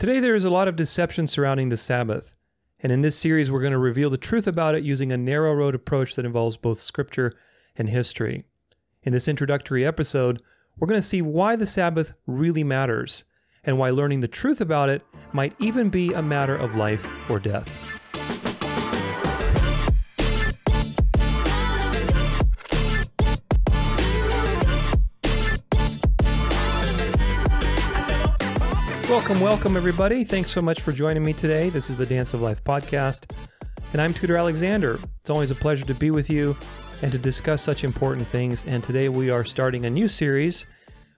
Today, there is a lot of deception surrounding the Sabbath, and in this series, we're going to reveal the truth about it using a narrow road approach that involves both scripture and history. In this introductory episode, we're going to see why the Sabbath really matters and why learning the truth about it might even be a matter of life or death. Welcome, welcome, everybody. Thanks so much for joining me today. This is the Dance of Life podcast, and I'm Tudor Alexander. It's always a pleasure to be with you and to discuss such important things. And today we are starting a new series,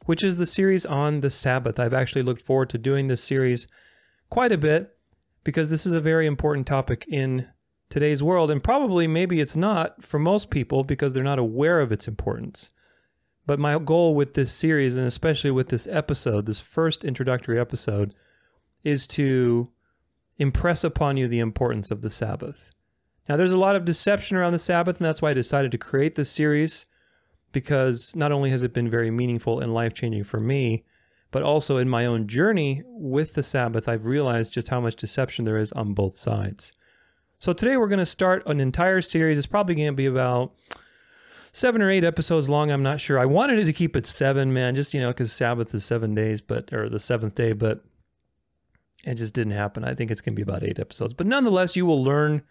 which is the series on the Sabbath. I've actually looked forward to doing this series quite a bit because this is a very important topic in today's world, and probably maybe it's not for most people because they're not aware of its importance. But my goal with this series, and especially with this episode, this first introductory episode, is to impress upon you the importance of the Sabbath. Now, there's a lot of deception around the Sabbath, and that's why I decided to create this series, because not only has it been very meaningful and life changing for me, but also in my own journey with the Sabbath, I've realized just how much deception there is on both sides. So today we're going to start an entire series. It's probably going to be about seven or eight episodes long. I'm not sure. I wanted it to keep it seven, man, just you know, because Sabbath is seven days, but or the seventh day, but it just didn't happen. I think it's going to be about eight episodes, but nonetheless, you will learn.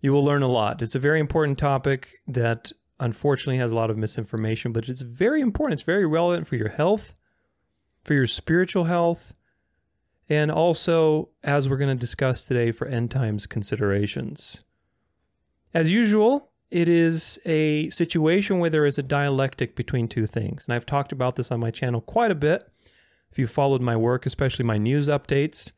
You will learn a lot. It's a very important topic that unfortunately has a lot of misinformation, but it's very important. It's very relevant for your health, for your spiritual health, and also, as we're going to discuss today, for end times considerations. As usual, it is a situation where there is a dialectic between two things. And I've talked about this on my channel quite a bit. If you followed my work, especially my news updates.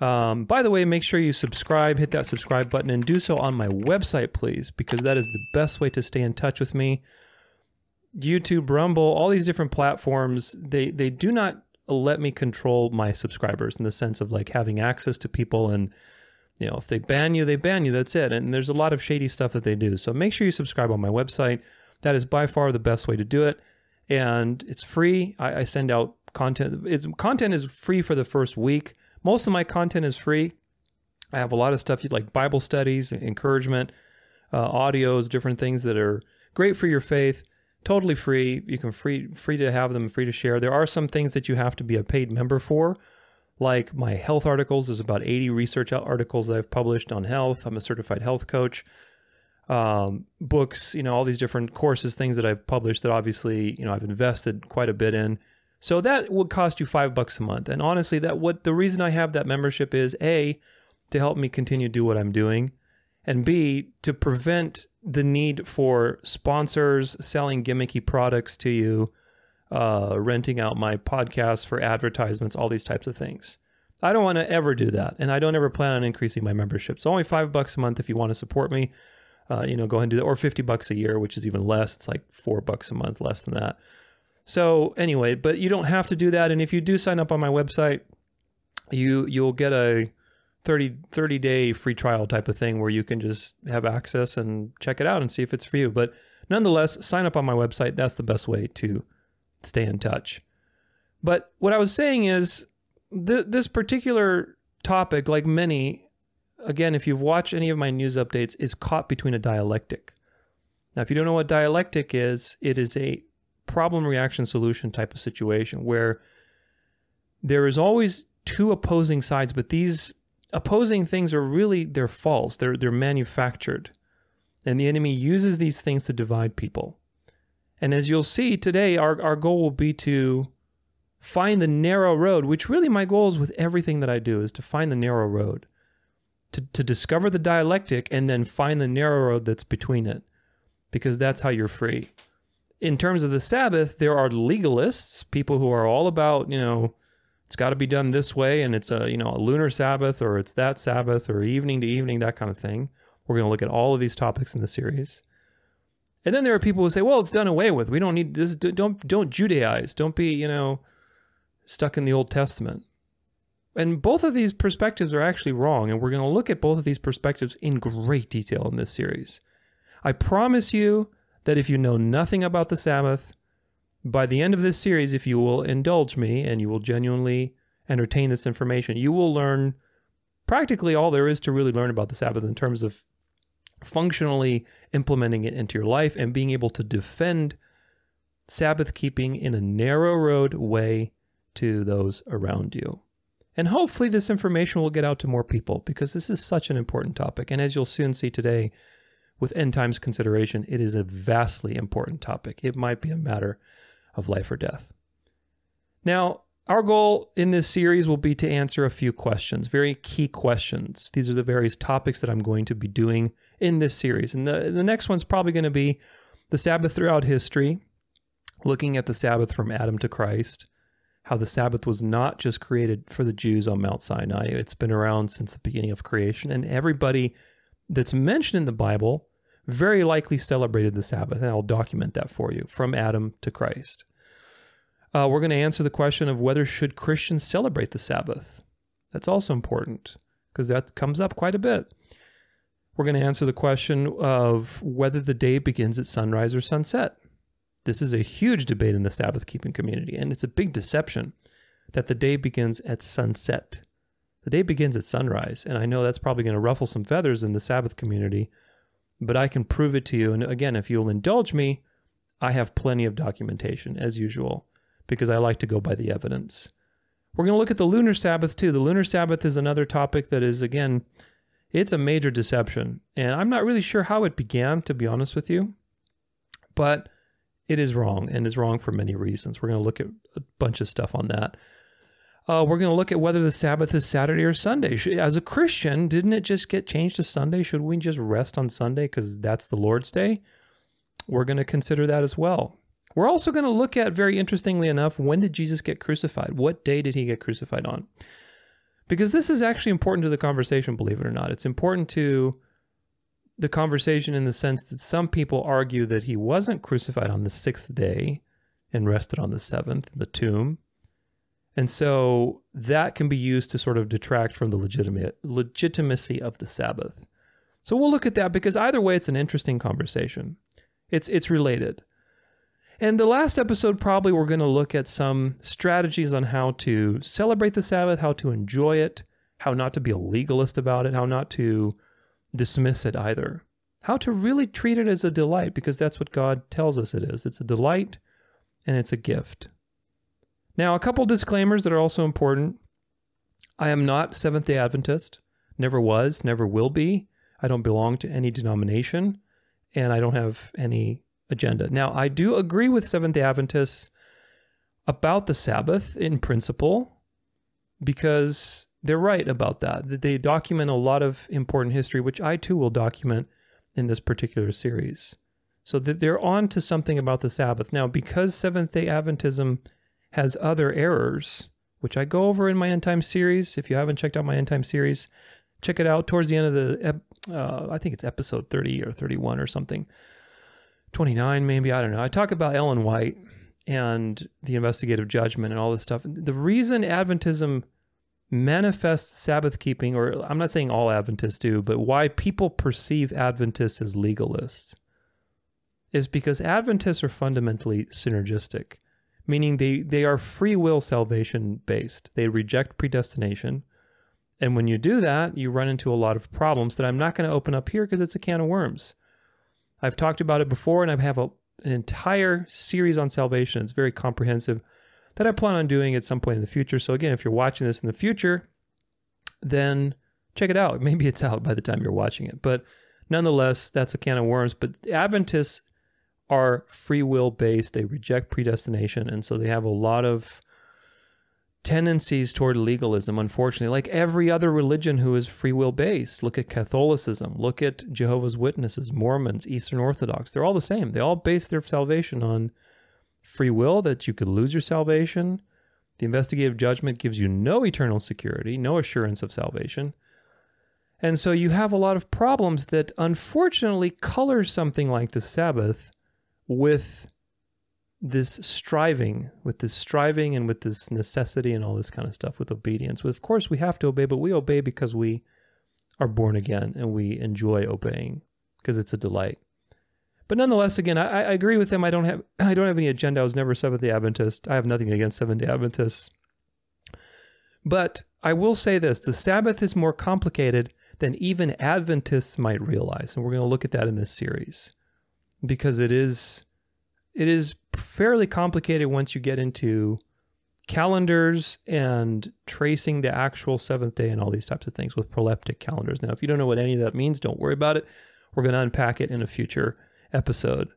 Um, by the way, make sure you subscribe, hit that subscribe button, and do so on my website, please, because that is the best way to stay in touch with me. YouTube, Rumble, all these different platforms, they, they do not let me control my subscribers in the sense of like having access to people and you know, if they ban you, they ban you. That's it. And there's a lot of shady stuff that they do. So make sure you subscribe on my website. That is by far the best way to do it. And it's free. I, I send out content. It's content is free for the first week. Most of my content is free. I have a lot of stuff like Bible studies, encouragement, uh, audios, different things that are great for your faith. Totally free. You can free free to have them, free to share. There are some things that you have to be a paid member for like my health articles. There's about 80 research articles that I've published on health. I'm a certified health coach. Um, books, you know, all these different courses, things that I've published that obviously, you know, I've invested quite a bit in. So that would cost you five bucks a month. And honestly, that what the reason I have that membership is A, to help me continue to do what I'm doing, and B, to prevent the need for sponsors selling gimmicky products to you uh, renting out my podcast for advertisements, all these types of things. I don't want to ever do that, and I don't ever plan on increasing my membership. So only five bucks a month if you want to support me. Uh, you know, go ahead and do that, or fifty bucks a year, which is even less. It's like four bucks a month, less than that. So anyway, but you don't have to do that, and if you do sign up on my website, you you'll get a 30, 30 day free trial type of thing where you can just have access and check it out and see if it's for you. But nonetheless, sign up on my website. That's the best way to stay in touch. But what I was saying is th- this particular topic, like many, again, if you've watched any of my news updates, is caught between a dialectic. Now, if you don't know what dialectic is, it is a problem reaction solution type of situation where there is always two opposing sides, but these opposing things are really they're false. They're they're manufactured. And the enemy uses these things to divide people. And as you'll see today, our, our goal will be to find the narrow road, which really my goal is with everything that I do is to find the narrow road, to, to discover the dialectic and then find the narrow road that's between it, because that's how you're free. In terms of the Sabbath, there are legalists, people who are all about, you know, it's got to be done this way and it's a, you know, a lunar Sabbath or it's that Sabbath or evening to evening, that kind of thing. We're going to look at all of these topics in the series. And then there are people who say, "Well, it's done away with. We don't need this. Don't don't Judaize. Don't be you know stuck in the Old Testament." And both of these perspectives are actually wrong, and we're going to look at both of these perspectives in great detail in this series. I promise you that if you know nothing about the Sabbath, by the end of this series, if you will indulge me and you will genuinely entertain this information, you will learn practically all there is to really learn about the Sabbath in terms of functionally implementing it into your life and being able to defend Sabbath keeping in a narrow road way to those around you. And hopefully, this information will get out to more people because this is such an important topic. And as you'll soon see today, with end times consideration, it is a vastly important topic. It might be a matter of life or death. Now, our goal in this series will be to answer a few questions, very key questions. These are the various topics that I'm going to be doing in this series. And the, the next one's probably going to be the Sabbath throughout history, looking at the Sabbath from Adam to Christ, how the Sabbath was not just created for the Jews on Mount Sinai, it's been around since the beginning of creation. And everybody that's mentioned in the Bible very likely celebrated the Sabbath. And I'll document that for you from Adam to Christ. Uh, we're going to answer the question of whether should Christians celebrate the Sabbath. That's also important because that comes up quite a bit. We're going to answer the question of whether the day begins at sunrise or sunset. This is a huge debate in the Sabbath keeping community, and it's a big deception that the day begins at sunset. The day begins at sunrise, and I know that's probably going to ruffle some feathers in the Sabbath community, but I can prove it to you. And again, if you'll indulge me, I have plenty of documentation, as usual, because I like to go by the evidence. We're going to look at the lunar Sabbath too. The lunar Sabbath is another topic that is, again, it's a major deception. And I'm not really sure how it began, to be honest with you. But it is wrong and is wrong for many reasons. We're going to look at a bunch of stuff on that. Uh, we're going to look at whether the Sabbath is Saturday or Sunday. As a Christian, didn't it just get changed to Sunday? Should we just rest on Sunday because that's the Lord's Day? We're going to consider that as well. We're also going to look at, very interestingly enough, when did Jesus get crucified? What day did he get crucified on? Because this is actually important to the conversation, believe it or not. It's important to the conversation in the sense that some people argue that he wasn't crucified on the sixth day and rested on the seventh in the tomb. And so that can be used to sort of detract from the legitimate legitimacy of the Sabbath. So we'll look at that because either way it's an interesting conversation. It's it's related. And the last episode probably we're going to look at some strategies on how to celebrate the Sabbath, how to enjoy it, how not to be a legalist about it, how not to dismiss it either. How to really treat it as a delight, because that's what God tells us it is. It's a delight and it's a gift. Now, a couple disclaimers that are also important. I am not Seventh day Adventist, never was, never will be. I don't belong to any denomination, and I don't have any agenda. Now, I do agree with Seventh day Adventists about the Sabbath in principle, because they're right about that. They document a lot of important history, which I too will document in this particular series. So that they're on to something about the Sabbath. Now, because Seventh day Adventism has other errors, which I go over in my end time series. If you haven't checked out my end time series, check it out towards the end of the, uh, I think it's episode 30 or 31 or something. 29, maybe. I don't know. I talk about Ellen White and the investigative judgment and all this stuff. The reason Adventism manifests Sabbath keeping, or I'm not saying all Adventists do, but why people perceive Adventists as legalists is because Adventists are fundamentally synergistic, meaning they, they are free will salvation based. They reject predestination. And when you do that, you run into a lot of problems that I'm not going to open up here because it's a can of worms. I've talked about it before, and I have a, an entire series on salvation. It's very comprehensive that I plan on doing at some point in the future. So again, if you're watching this in the future, then check it out. Maybe it's out by the time you're watching it. But nonetheless, that's a can of worms. But Adventists are free will based. They reject predestination. And so they have a lot of tendencies toward legalism, unfortunately, like every other religion who is free will based. Look at Catholicism, look at Jehovah's Witnesses, Mormons, Eastern Orthodox. They're all the same. They all base their salvation on free will that you could lose your salvation. The investigative judgment gives you no eternal security, no assurance of salvation. And so you have a lot of problems that unfortunately color something like the Sabbath with this striving, with this striving and with this necessity and all this kind of stuff with obedience. Of course, we have to obey, but we obey because we are born again and we enjoy obeying because it's a delight. But nonetheless, again, I, I agree with him. I don't have I don't have any agenda. I was never Seventh Day Adventist. I have nothing against Seventh Day Adventists. But I will say this the Sabbath is more complicated than even Adventists might realize. And we're going to look at that in this series because it is it is fairly complicated once you get into calendars and tracing the actual seventh day and all these types of things with proleptic calendars. Now, if you don't know what any of that means, don't worry about it. We're going to unpack it in a future episode.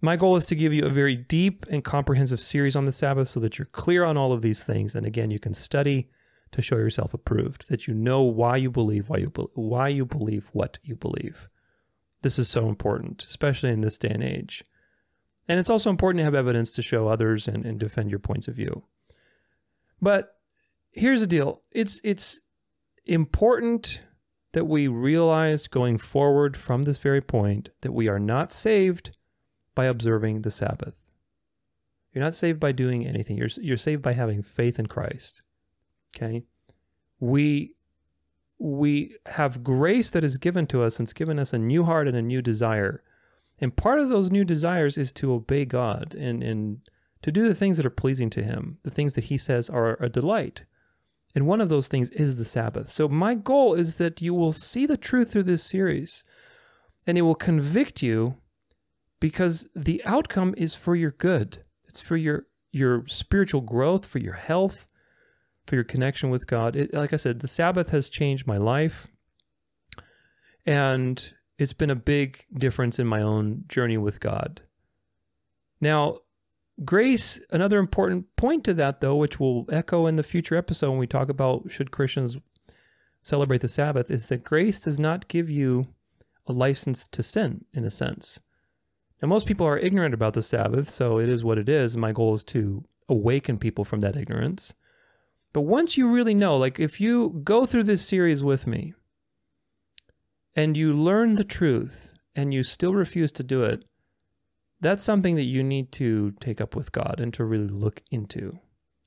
My goal is to give you a very deep and comprehensive series on the Sabbath so that you're clear on all of these things. And again, you can study to show yourself approved, that you know why you believe why you be- why you believe what you believe. This is so important, especially in this day and age. And it's also important to have evidence to show others and, and defend your points of view. But here's the deal. It's it's important that we realize going forward from this very point that we are not saved by observing the Sabbath. You're not saved by doing anything. You're you're saved by having faith in Christ. Okay? We we have grace that is given to us and it's given us a new heart and a new desire. And part of those new desires is to obey God and, and to do the things that are pleasing to Him, the things that He says are a delight. And one of those things is the Sabbath. So, my goal is that you will see the truth through this series and it will convict you because the outcome is for your good. It's for your, your spiritual growth, for your health, for your connection with God. It, like I said, the Sabbath has changed my life. And it's been a big difference in my own journey with God. Now, grace, another important point to that, though, which will echo in the future episode when we talk about should Christians celebrate the Sabbath, is that grace does not give you a license to sin, in a sense. Now, most people are ignorant about the Sabbath, so it is what it is. My goal is to awaken people from that ignorance. But once you really know, like if you go through this series with me and you learn the truth and you still refuse to do it, that's something that you need to take up with God and to really look into.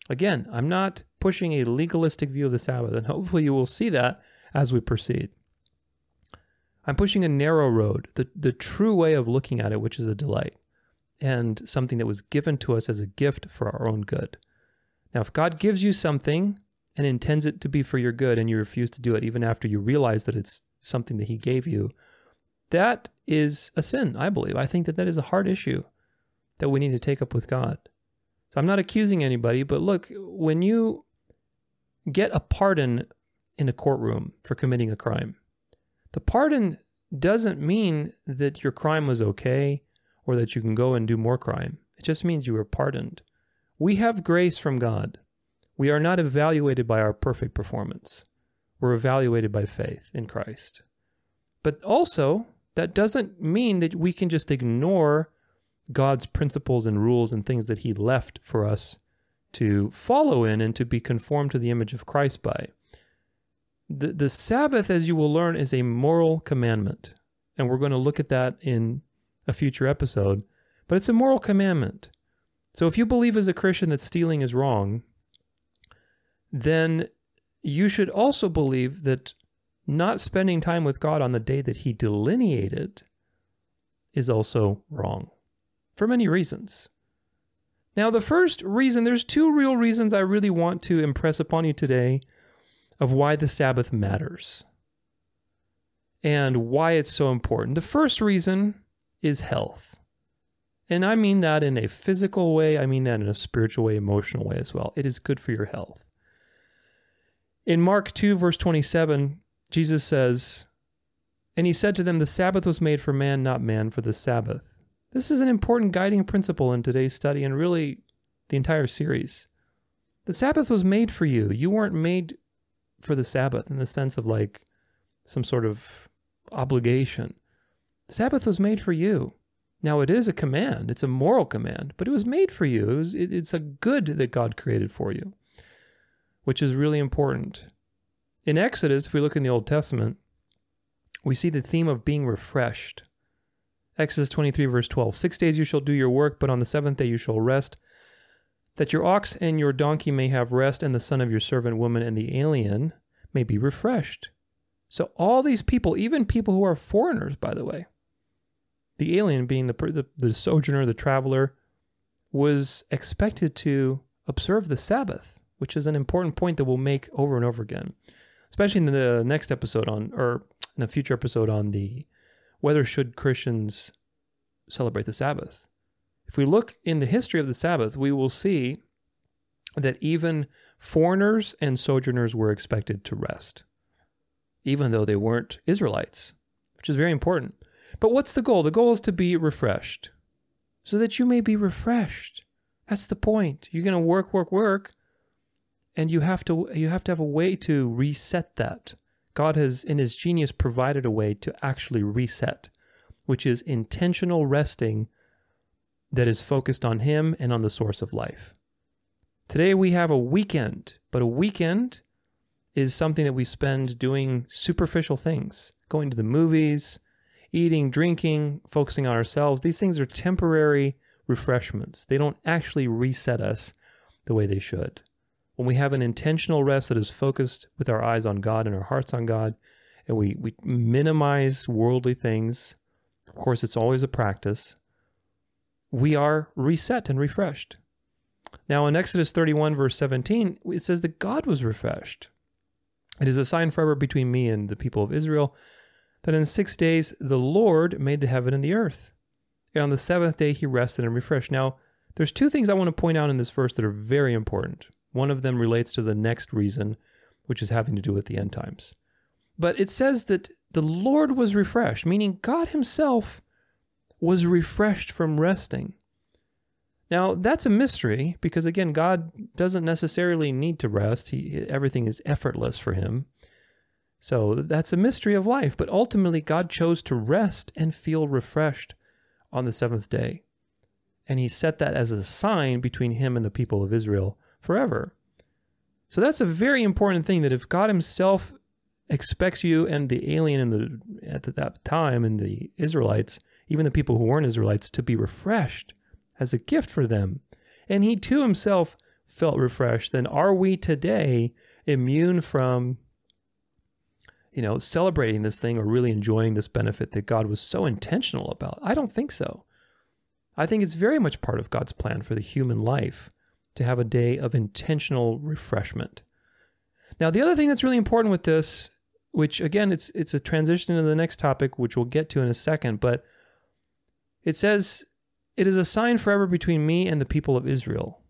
Again, I'm not pushing a legalistic view of the Sabbath, and hopefully you will see that as we proceed. I'm pushing a narrow road, the, the true way of looking at it, which is a delight and something that was given to us as a gift for our own good. Now, if God gives you something and intends it to be for your good and you refuse to do it even after you realize that it's something that He gave you, that is a sin, I believe. I think that that is a hard issue that we need to take up with God. So I'm not accusing anybody, but look, when you get a pardon in a courtroom for committing a crime, the pardon doesn't mean that your crime was okay or that you can go and do more crime. It just means you were pardoned. We have grace from God. We are not evaluated by our perfect performance. We're evaluated by faith in Christ. But also, that doesn't mean that we can just ignore God's principles and rules and things that He left for us to follow in and to be conformed to the image of Christ by the, the Sabbath, as you will learn, is a moral commandment. And we're going to look at that in a future episode. But it's a moral commandment. So if you believe as a Christian that stealing is wrong, then you should also believe that not spending time with God on the day that He delineated is also wrong for many reasons. Now, the first reason, there's two real reasons I really want to impress upon you today of why the Sabbath matters and why it's so important. The first reason is health. And I mean that in a physical way, I mean that in a spiritual way, emotional way as well. It is good for your health. In Mark 2, verse 27, Jesus says, And he said to them, The Sabbath was made for man, not man for the Sabbath. This is an important guiding principle in today's study and really the entire series. The Sabbath was made for you. You weren't made for the Sabbath in the sense of like some sort of obligation. The Sabbath was made for you. Now it is a command; it's a moral command, but it was made for you. It was, it, it's a good that God created for you, which is really important. In Exodus, if we look in the Old Testament, we see the theme of being refreshed. Exodus 23, verse 12 Six days you shall do your work, but on the seventh day you shall rest, that your ox and your donkey may have rest, and the son of your servant woman and the alien may be refreshed. So, all these people, even people who are foreigners, by the way, the alien being the, the, the sojourner, the traveler, was expected to observe the Sabbath, which is an important point that we'll make over and over again, especially in the next episode on, or in a future episode on the whether should Christians celebrate the Sabbath. If we look in the history of the Sabbath, we will see that even foreigners and sojourners were expected to rest, even though they weren't Israelites, which is very important. But what's the goal? The goal is to be refreshed, so that you may be refreshed. That's the point. You're going to work, work, work, and you have to you have to have a way to reset that. God has, in His genius, provided a way to actually reset, which is intentional resting that is focused on Him and on the source of life. Today we have a weekend, but a weekend is something that we spend doing superficial things, going to the movies, eating, drinking, focusing on ourselves. These things are temporary refreshments. They don't actually reset us the way they should. When we have an intentional rest that is focused with our eyes on God and our hearts on God, and we, we minimize worldly things, of course, it's always a practice, we are reset and refreshed. Now, in Exodus 31, verse 17, it says that God was refreshed. It is a sign forever between me and the people of Israel that in six days the Lord made the heaven and the earth. And on the seventh day he rested and refreshed. Now, there's two things I want to point out in this verse that are very important. One of them relates to the next reason, which is having to do with the end times. But it says that the Lord was refreshed, meaning God Himself was refreshed from resting. Now, that's a mystery because, again, God doesn't necessarily need to rest. He, everything is effortless for Him. So that's a mystery of life. But ultimately, God chose to rest and feel refreshed on the seventh day. And He set that as a sign between Him and the people of Israel forever. So that's a very important thing that if God Himself expects you and the alien in the at that time and the Israelites, even the people who weren't Israelites, to be refreshed as a gift for them, and He too Himself felt refreshed, then are we today immune from you know celebrating this thing or really enjoying this benefit that God was so intentional about? I don't think so. I think it's very much part of God's plan for the human life to have a day of intentional refreshment. Now, the other thing that's really important with this, which again, it's it's a transition to the next topic, which we'll get to in a second, but it says, "It is a sign forever between me and the people of Israel."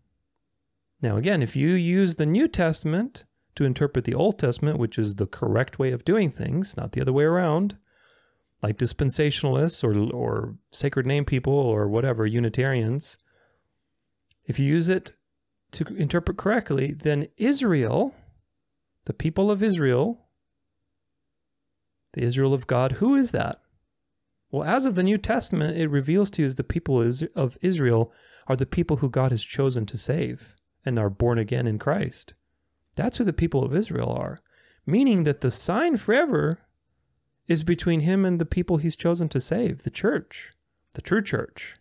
Now, again, if you use the New Testament to interpret the Old Testament, which is the correct way of doing things, not the other way around, like dispensationalists or or sacred name people or whatever Unitarians, if you use it to interpret correctly, then Israel, the people of Israel, the Israel of God, who is that? Well, as of the New Testament, it reveals to you that the people of Israel are the people who God has chosen to save and are born again in Christ. That's who the people of Israel are, meaning that the sign forever is between him and the people he's chosen to save, the church, the true church,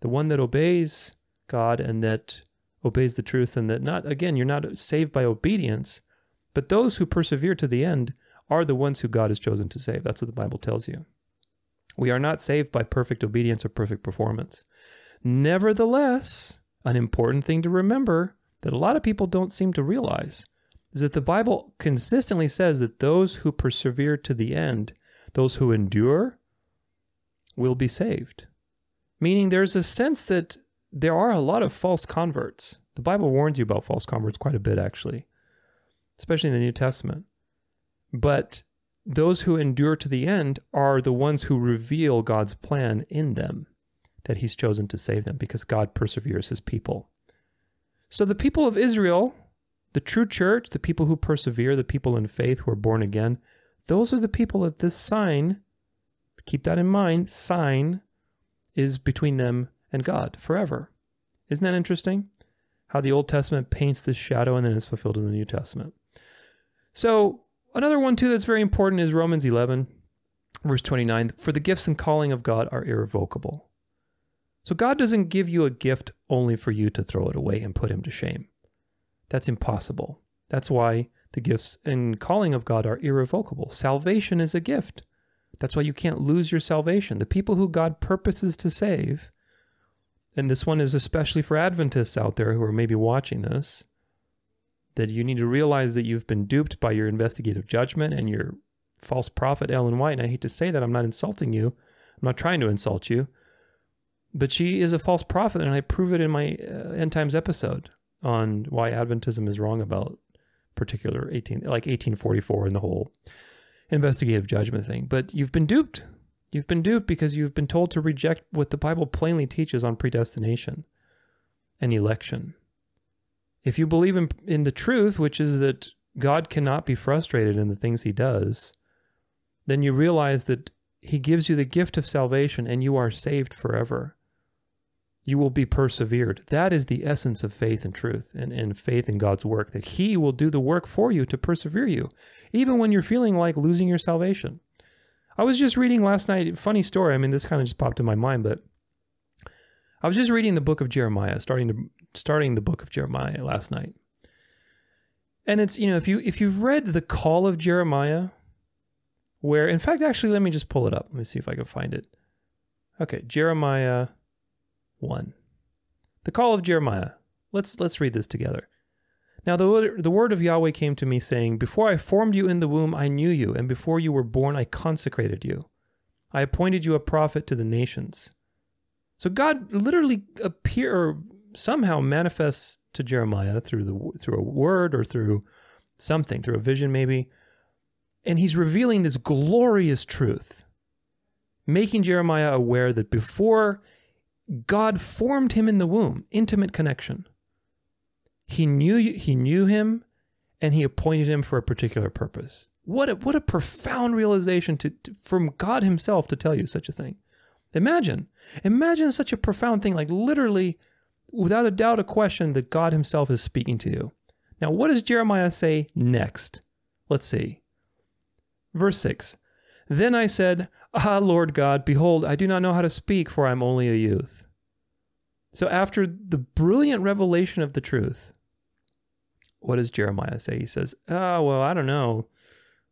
the one that obeys God and that obeys the truth, and that not, again, you're not saved by obedience, but those who persevere to the end are the ones who God has chosen to save. That's what the Bible tells you. We are not saved by perfect obedience or perfect performance. Nevertheless, an important thing to remember that a lot of people don't seem to realize is that the Bible consistently says that those who persevere to the end, those who endure, will be saved. Meaning there's a sense that there are a lot of false converts. The Bible warns you about false converts quite a bit, actually, especially in the New Testament. But those who endure to the end are the ones who reveal God's plan in them, that He's chosen to save them because God perseveres His people. So the people of Israel, the true church, the people who persevere, the people in faith who are born again, those are the people that this sign, keep that in mind, sign is between them and God forever. Isn't that interesting? How the Old Testament paints this shadow and then is fulfilled in the New Testament. So, another one too that's very important is Romans 11, verse 29. For the gifts and calling of God are irrevocable. So, God doesn't give you a gift only for you to throw it away and put him to shame. That's impossible. That's why the gifts and calling of God are irrevocable. Salvation is a gift. That's why you can't lose your salvation. The people who God purposes to save and this one is especially for Adventists out there who are maybe watching this. that you need to realize that you've been duped by your investigative judgment and your false prophet, Ellen White. And I hate to say that, I'm not insulting you, I'm not trying to insult you, but she is a false prophet. And I prove it in my uh, End Times episode on why Adventism is wrong about particular 18, like 1844 and the whole investigative judgment thing. But you've been duped. You've been duped because you've been told to reject what the Bible plainly teaches on predestination and election. If you believe in, in the truth, which is that God cannot be frustrated in the things he does, then you realize that he gives you the gift of salvation and you are saved forever. You will be persevered. That is the essence of faith and truth and, and faith in God's work, that he will do the work for you to persevere you, even when you're feeling like losing your salvation. I was just reading last night, funny story. I mean, this kind of just popped in my mind, but I was just reading the book of Jeremiah, starting to starting the book of Jeremiah last night. And it's, you know, if you if you've read the call of Jeremiah, where in fact actually let me just pull it up. Let me see if I can find it. Okay, Jeremiah 1. The call of Jeremiah. Let's let's read this together. Now the, the word of Yahweh came to me, saying, Before I formed you in the womb, I knew you, and before you were born, I consecrated you. I appointed you a prophet to the nations. So God literally appear or somehow manifests to Jeremiah through the through a word or through something, through a vision maybe, and he's revealing this glorious truth, making Jeremiah aware that before God formed him in the womb, intimate connection. He knew he knew him and he appointed him for a particular purpose. What a, what a profound realization to, to, from God himself to tell you such a thing. Imagine, imagine such a profound thing, like literally, without a doubt, a question that God himself is speaking to you. Now, what does Jeremiah say next? Let's see. Verse 6 Then I said, Ah, Lord God, behold, I do not know how to speak, for I am only a youth. So, after the brilliant revelation of the truth, what does Jeremiah say? He says, oh, well, I don't know.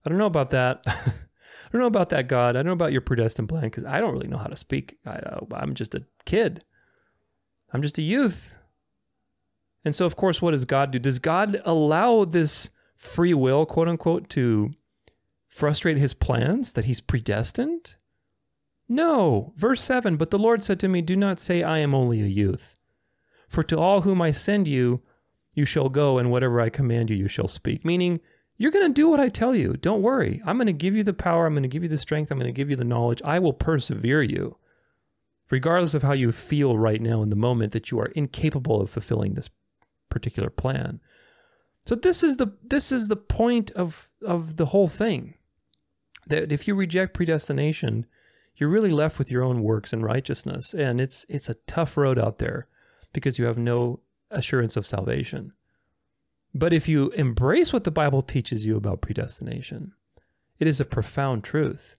I don't know about that. I don't know about that, God. I don't know about your predestined plan because I don't really know how to speak. I, uh, I'm just a kid. I'm just a youth. And so, of course, what does God do? Does God allow this free will, quote unquote, to frustrate his plans that he's predestined? No. Verse 7 But the Lord said to me, Do not say, I am only a youth. For to all whom I send you, you shall go, and whatever I command you, you shall speak. Meaning, you're going to do what I tell you. Don't worry. I'm going to give you the power. I'm going to give you the strength. I'm going to give you the knowledge. I will persevere you, regardless of how you feel right now in the moment that you are incapable of fulfilling this particular plan. So this is the this is the point of of the whole thing that if you reject predestination, you're really left with your own works and righteousness. And it's it's a tough road out there because you have no assurance of salvation. But if you embrace what the Bible teaches you about predestination, it is a profound truth.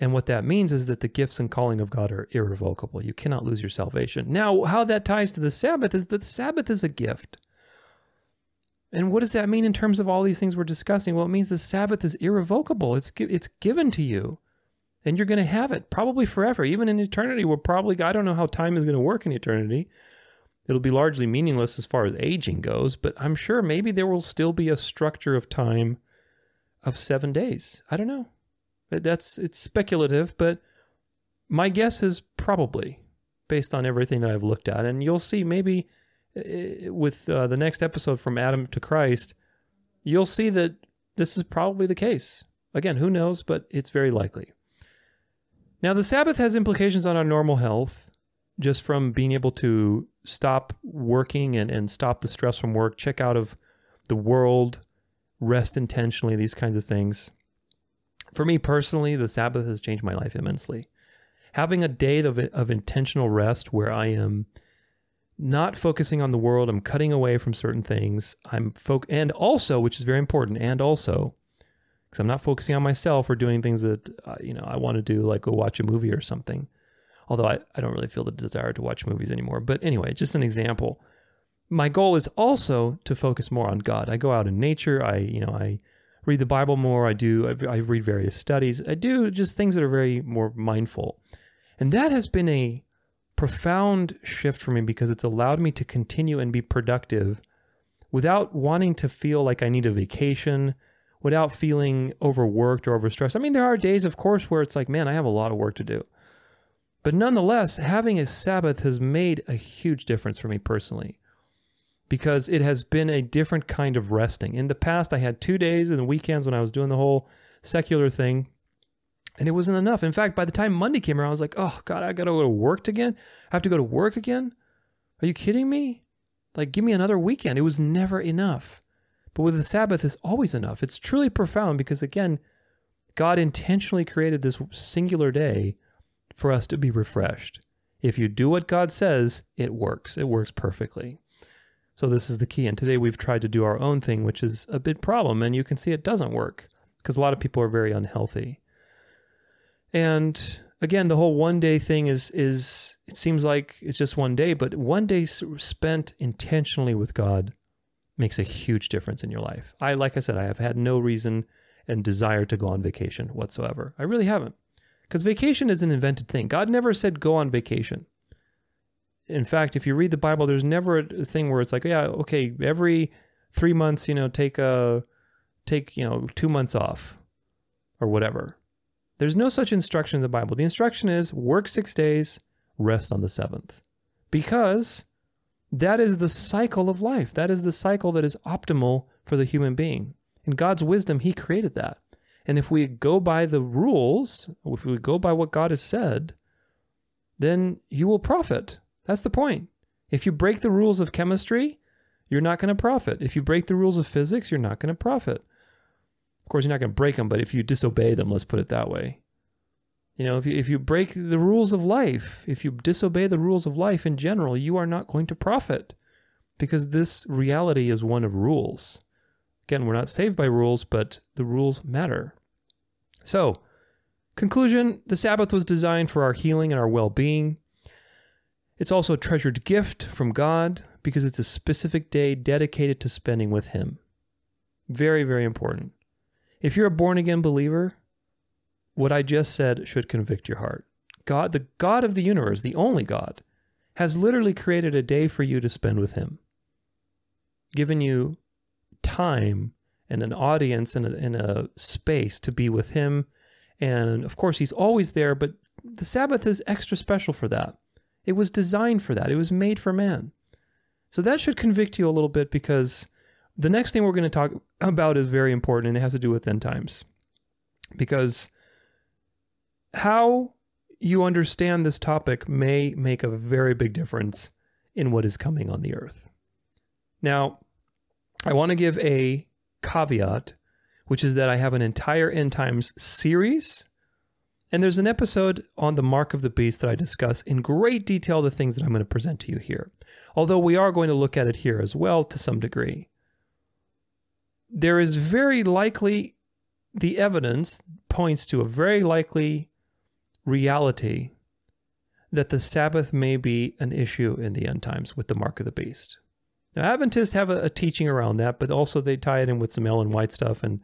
And what that means is that the gifts and calling of God are irrevocable. You cannot lose your salvation. Now, how that ties to the Sabbath is that the Sabbath is a gift. And what does that mean in terms of all these things we're discussing? Well, it means the Sabbath is irrevocable. It's it's given to you, and you're going to have it probably forever, even in eternity. We're probably I don't know how time is going to work in eternity. It'll be largely meaningless as far as aging goes, but I'm sure maybe there will still be a structure of time of seven days. I don't know. That's it's speculative, but my guess is probably based on everything that I've looked at, and you'll see maybe uh, with uh, the next episode from Adam to Christ, you'll see that this is probably the case. Again, who knows, but it's very likely. Now, the Sabbath has implications on our normal health, just from being able to stop working and, and stop the stress from work, check out of the world, rest intentionally, these kinds of things. For me personally, the Sabbath has changed my life immensely. Having a day of, of intentional rest where I am not focusing on the world. I'm cutting away from certain things. I'm folk and also, which is very important, and also because I'm not focusing on myself or doing things that uh, you know I want to do, like go watch a movie or something. Although I, I don't really feel the desire to watch movies anymore. But anyway, just an example. My goal is also to focus more on God. I go out in nature. I you know I read the Bible more. I do. I, I read various studies. I do just things that are very more mindful, and that has been a profound shift for me because it's allowed me to continue and be productive without wanting to feel like I need a vacation, without feeling overworked or overstressed. I mean, there are days, of course, where it's like, man, I have a lot of work to do. But nonetheless, having a Sabbath has made a huge difference for me personally because it has been a different kind of resting. In the past, I had two days in the weekends when I was doing the whole secular thing, and it wasn't enough. In fact, by the time Monday came around, I was like, oh, God, I got to go to work again? I have to go to work again? Are you kidding me? Like, give me another weekend. It was never enough. But with the Sabbath, it's always enough. It's truly profound because, again, God intentionally created this singular day for us to be refreshed. If you do what God says, it works. It works perfectly. So this is the key. And today we've tried to do our own thing, which is a big problem. And you can see it doesn't work because a lot of people are very unhealthy. And again, the whole one day thing is is it seems like it's just one day, but one day spent intentionally with God makes a huge difference in your life. I like I said, I have had no reason and desire to go on vacation whatsoever. I really haven't. Because vacation is an invented thing. God never said go on vacation. In fact, if you read the Bible, there's never a thing where it's like, yeah, okay, every three months, you know, take a take, you know, two months off or whatever. There's no such instruction in the Bible. The instruction is work six days, rest on the seventh. Because that is the cycle of life. That is the cycle that is optimal for the human being. In God's wisdom, He created that. And if we go by the rules, if we go by what God has said, then you will profit. That's the point. If you break the rules of chemistry, you're not going to profit. If you break the rules of physics, you're not going to profit. Of course, you're not going to break them, but if you disobey them, let's put it that way. You know, if you, if you break the rules of life, if you disobey the rules of life in general, you are not going to profit because this reality is one of rules. Again, we're not saved by rules, but the rules matter. So, conclusion the Sabbath was designed for our healing and our well being. It's also a treasured gift from God because it's a specific day dedicated to spending with Him. Very, very important. If you're a born again believer, what I just said should convict your heart. God, the God of the universe, the only God, has literally created a day for you to spend with Him, given you time and an audience and a, and a space to be with Him. And of course, He's always there, but the Sabbath is extra special for that. It was designed for that, it was made for man. So that should convict you a little bit because the next thing we're going to talk about is very important and it has to do with end times. Because how you understand this topic may make a very big difference in what is coming on the earth. Now, I want to give a caveat, which is that I have an entire end times series. And there's an episode on the mark of the beast that I discuss in great detail the things that I'm going to present to you here. Although we are going to look at it here as well to some degree. There is very likely, the evidence points to a very likely reality that the Sabbath may be an issue in the end times with the mark of the beast. Now, Adventists have a, a, teaching around that, but also they tie it in with some Ellen White stuff, and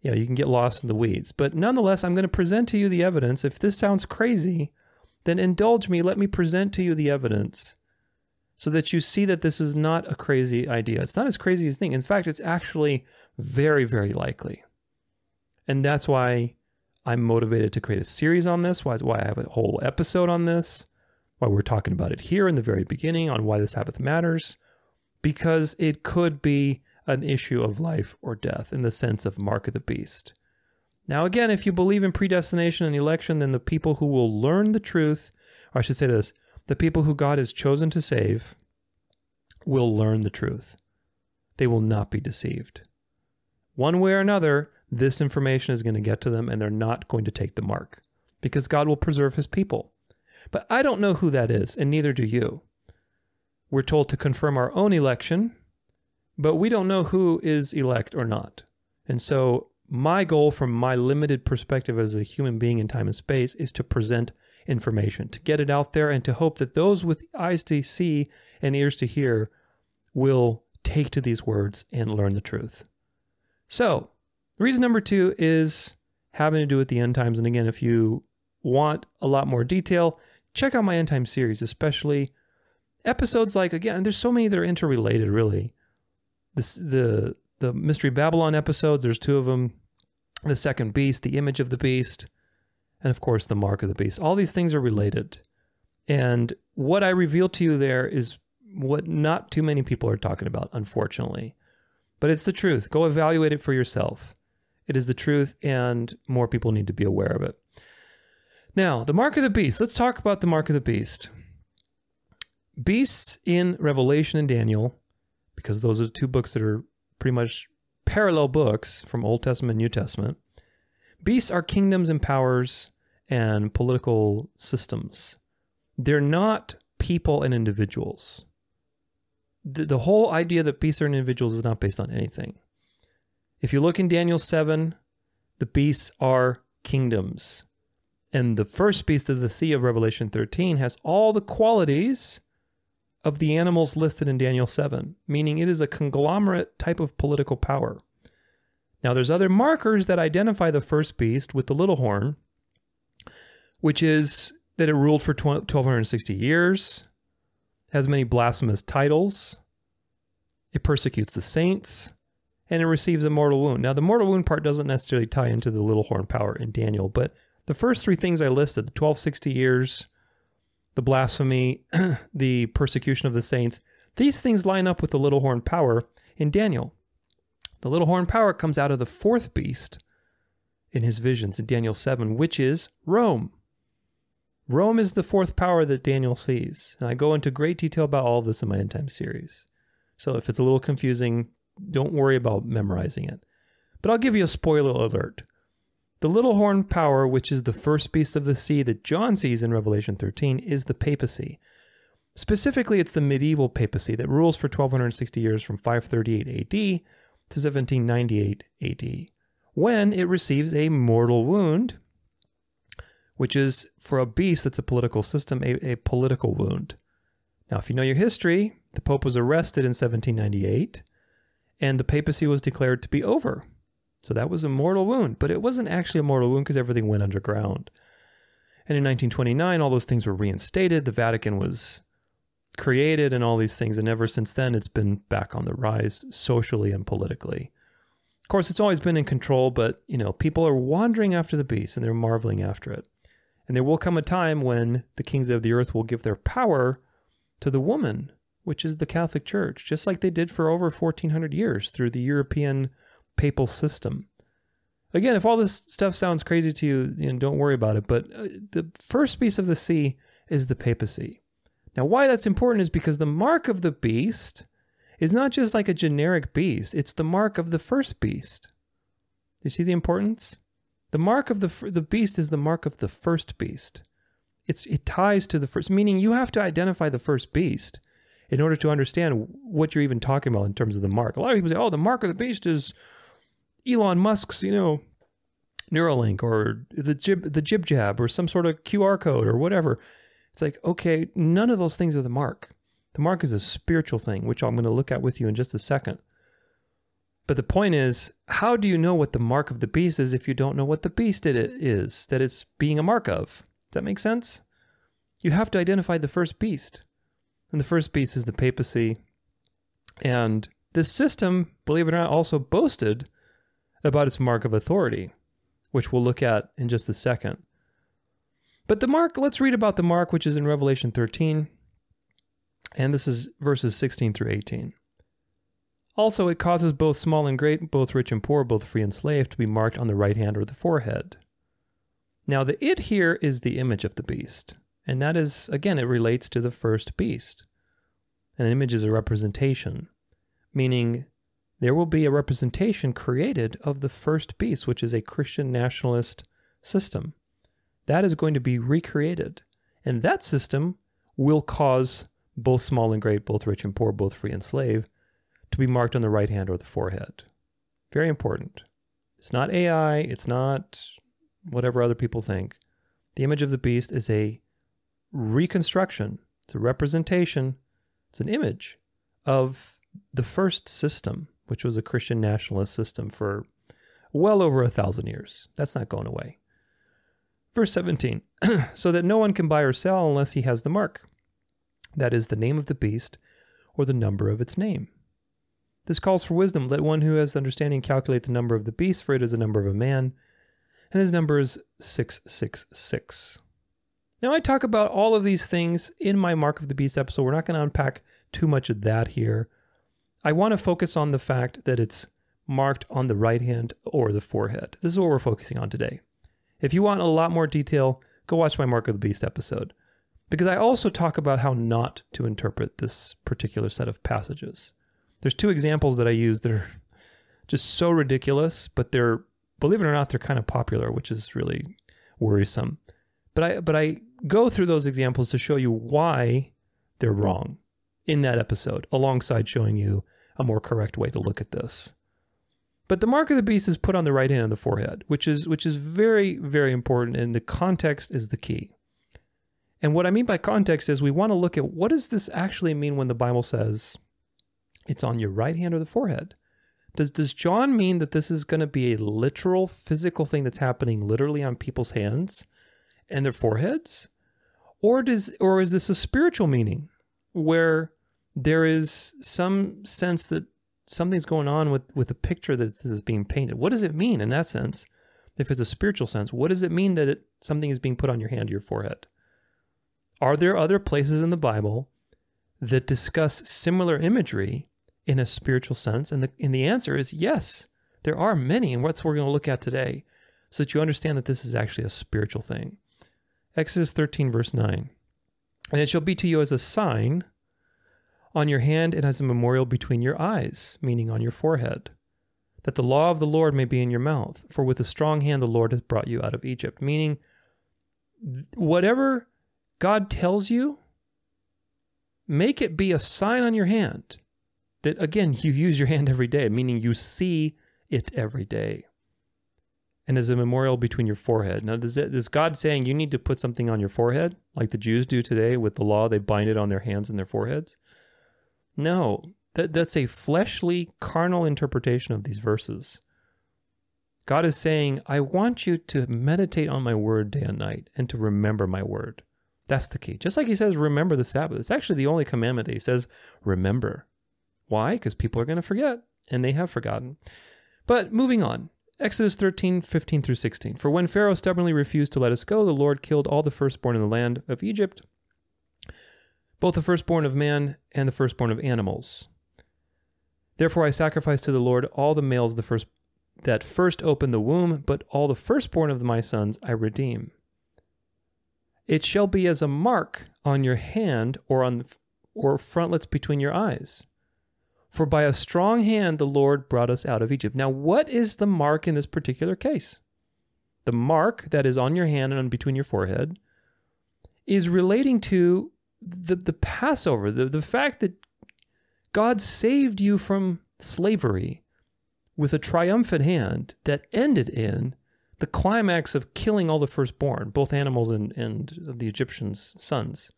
you know you can get lost in the weeds. But nonetheless, I'm going to present to you the evidence. If this sounds crazy, then indulge me. Let me present to you the evidence, so that you see that this is not a crazy idea. It's not as crazy as you think. In fact, it's actually very, very likely, and that's why I'm motivated to create a series on this. Why, why I have a whole episode on this. Why we're talking about it here in the very beginning on why the Sabbath matters because it could be an issue of life or death in the sense of mark of the beast. Now, again, if you believe in predestination and election, then the people who will learn the truth, or I should say this, the people who God has chosen to save will learn the truth. They will not be deceived. One way or another, this information is going to get to them and they're not going to take the mark because God will preserve his people. But I don't know who that is, and neither do you. We're told to confirm our own election, but we don't know who is elect or not. And so, my goal from my limited perspective as a human being in time and space is to present information, to get it out there, and to hope that those with eyes to see and ears to hear will take to these words and learn the truth. So, reason number two is having to do with the end times. And again, if you want a lot more detail, check out my end time series, especially episodes like again there's so many that are interrelated really this, the the Mystery Babylon episodes. There's two of them. The second beast, the image of the beast, and of course the mark of the beast. All these things are related. And what I reveal to you there is what not too many people are talking about, unfortunately. But it's the truth. Go evaluate it for yourself. It is the truth, and more people need to be aware of it. Now, the mark of the beast. Let's talk about the mark of the beast. Beasts in Revelation and Daniel, because those are two books that are pretty much parallel books from Old Testament and New Testament. Beasts are kingdoms and powers and political systems. They're not people and individuals. The, the whole idea that beasts are individuals is not based on anything. If you look in Daniel 7, the beasts are kingdoms. And the first beast of the sea of Revelation 13 has all the qualities of the animals listed in Daniel 7, meaning it is a conglomerate type of political power. Now, there's other markers that identify the first beast with the little horn, which is that it ruled for 1260 years, has many blasphemous titles, it persecutes the saints, and it receives a mortal wound. Now, the mortal wound part doesn't necessarily tie into the little horn power in Daniel, but the first three things I listed the 1260 years, the blasphemy, the persecution of the saints these things line up with the little horn power in Daniel. The little horn power comes out of the fourth beast in his visions in Daniel 7, which is Rome. Rome is the fourth power that Daniel sees. And I go into great detail about all of this in my end time series. So if it's a little confusing, don't worry about memorizing it. But I'll give you a spoiler alert. The little horn power, which is the first beast of the sea that John sees in Revelation 13, is the papacy. Specifically, it's the medieval papacy that rules for 1260 years from 538 AD to 1798 AD, when it receives a mortal wound, which is for a beast that's a political system, a, a political wound. Now, if you know your history, the Pope was arrested in 1798 and the papacy was declared to be over. So that was a mortal wound, but it wasn't actually a mortal wound because everything went underground. And in 1929, all those things were reinstated. The Vatican was created and all these things. And ever since then, it's been back on the rise socially and politically. Of course, it's always been in control, but you know, people are wandering after the beast and they're marveling after it. And there will come a time when the kings of the earth will give their power to the woman which is the Catholic Church, just like they did for over 1400 years through the European papal system. Again, if all this stuff sounds crazy to you, you know, don't worry about it. But uh, the first beast of the sea is the papacy. Now, why that's important is because the mark of the beast is not just like a generic beast, it's the mark of the first beast. You see the importance? The mark of the the beast is the mark of the first beast. It's it ties to the first, meaning you have to identify the first beast in order to understand what you're even talking about in terms of the mark. A lot of people say, "Oh, the mark of the beast is Elon Musk's, you know, Neuralink or the jib the jib jab or some sort of QR code or whatever." It's like, okay, none of those things are the mark. The mark is a spiritual thing, which I'm going to look at with you in just a second. But the point is, how do you know what the mark of the beast is if you don't know what the beast it is that it's being a mark of? Does that make sense? You have to identify the first beast. And the first beast is the papacy. And this system, believe it or not, also boasted about its mark of authority, which we'll look at in just a second. But the mark, let's read about the mark, which is in Revelation 13. And this is verses 16 through 18. Also, it causes both small and great, both rich and poor, both free and slave, to be marked on the right hand or the forehead. Now, the it here is the image of the beast. And that is, again, it relates to the first beast. An image is a representation, meaning there will be a representation created of the first beast, which is a Christian nationalist system. That is going to be recreated. And that system will cause both small and great, both rich and poor, both free and slave, to be marked on the right hand or the forehead. Very important. It's not AI, it's not whatever other people think. The image of the beast is a reconstruction, it's a representation, it's an image of the first system, which was a Christian nationalist system for well over a thousand years. That's not going away. Verse 17 so that no one can buy or sell unless he has the mark. That is the name of the beast or the number of its name. This calls for wisdom. Let one who has understanding calculate the number of the beast, for it is the number of a man, and his number is 666. Now, I talk about all of these things in my Mark of the Beast episode. We're not going to unpack too much of that here. I want to focus on the fact that it's marked on the right hand or the forehead. This is what we're focusing on today. If you want a lot more detail, go watch my Mark of the Beast episode. Because I also talk about how not to interpret this particular set of passages. There's two examples that I use that are just so ridiculous, but they're believe it or not, they're kind of popular, which is really worrisome. But I but I go through those examples to show you why they're wrong in that episode, alongside showing you a more correct way to look at this. But the mark of the beast is put on the right hand and the forehead, which is which is very very important, and the context is the key. And what I mean by context is we want to look at what does this actually mean when the Bible says it's on your right hand or the forehead. Does does John mean that this is going to be a literal physical thing that's happening literally on people's hands and their foreheads? Or does or is this a spiritual meaning where there is some sense that something's going on with with the picture that this is being painted? What does it mean in that sense? If it's a spiritual sense, what does it mean that it, something is being put on your hand or your forehead? Are there other places in the Bible that discuss similar imagery in a spiritual sense? And the, and the answer is yes, there are many, and what's we're going to look at today, so that you understand that this is actually a spiritual thing. Exodus 13, verse 9. And it shall be to you as a sign on your hand and as a memorial between your eyes, meaning on your forehead, that the law of the Lord may be in your mouth. For with a strong hand the Lord has brought you out of Egypt. Meaning, whatever God tells you, make it be a sign on your hand that again you use your hand every day, meaning you see it every day. And as a memorial between your forehead. Now, does, it, is God saying you need to put something on your forehead like the Jews do today with the law? They bind it on their hands and their foreheads. No, that, that's a fleshly, carnal interpretation of these verses. God is saying, I want you to meditate on my word day and night and to remember my word. That's the key. Just like he says, remember the Sabbath. It's actually the only commandment that he says, remember. Why? Because people are going to forget, and they have forgotten. But moving on. Exodus 13, 15 through 16. For when Pharaoh stubbornly refused to let us go, the Lord killed all the firstborn in the land of Egypt, both the firstborn of man and the firstborn of animals. Therefore I sacrifice to the Lord all the males the first that first open the womb, but all the firstborn of my sons I redeem. It shall be as a mark on your hand or on or frontlets between your eyes. For by a strong hand the Lord brought us out of Egypt. Now, what is the mark in this particular case? The mark that is on your hand and between your forehead is relating to the, the Passover, the, the fact that God saved you from slavery with a triumphant hand that ended in the climax of killing all the firstborn, both animals and, and the Egyptians' sons.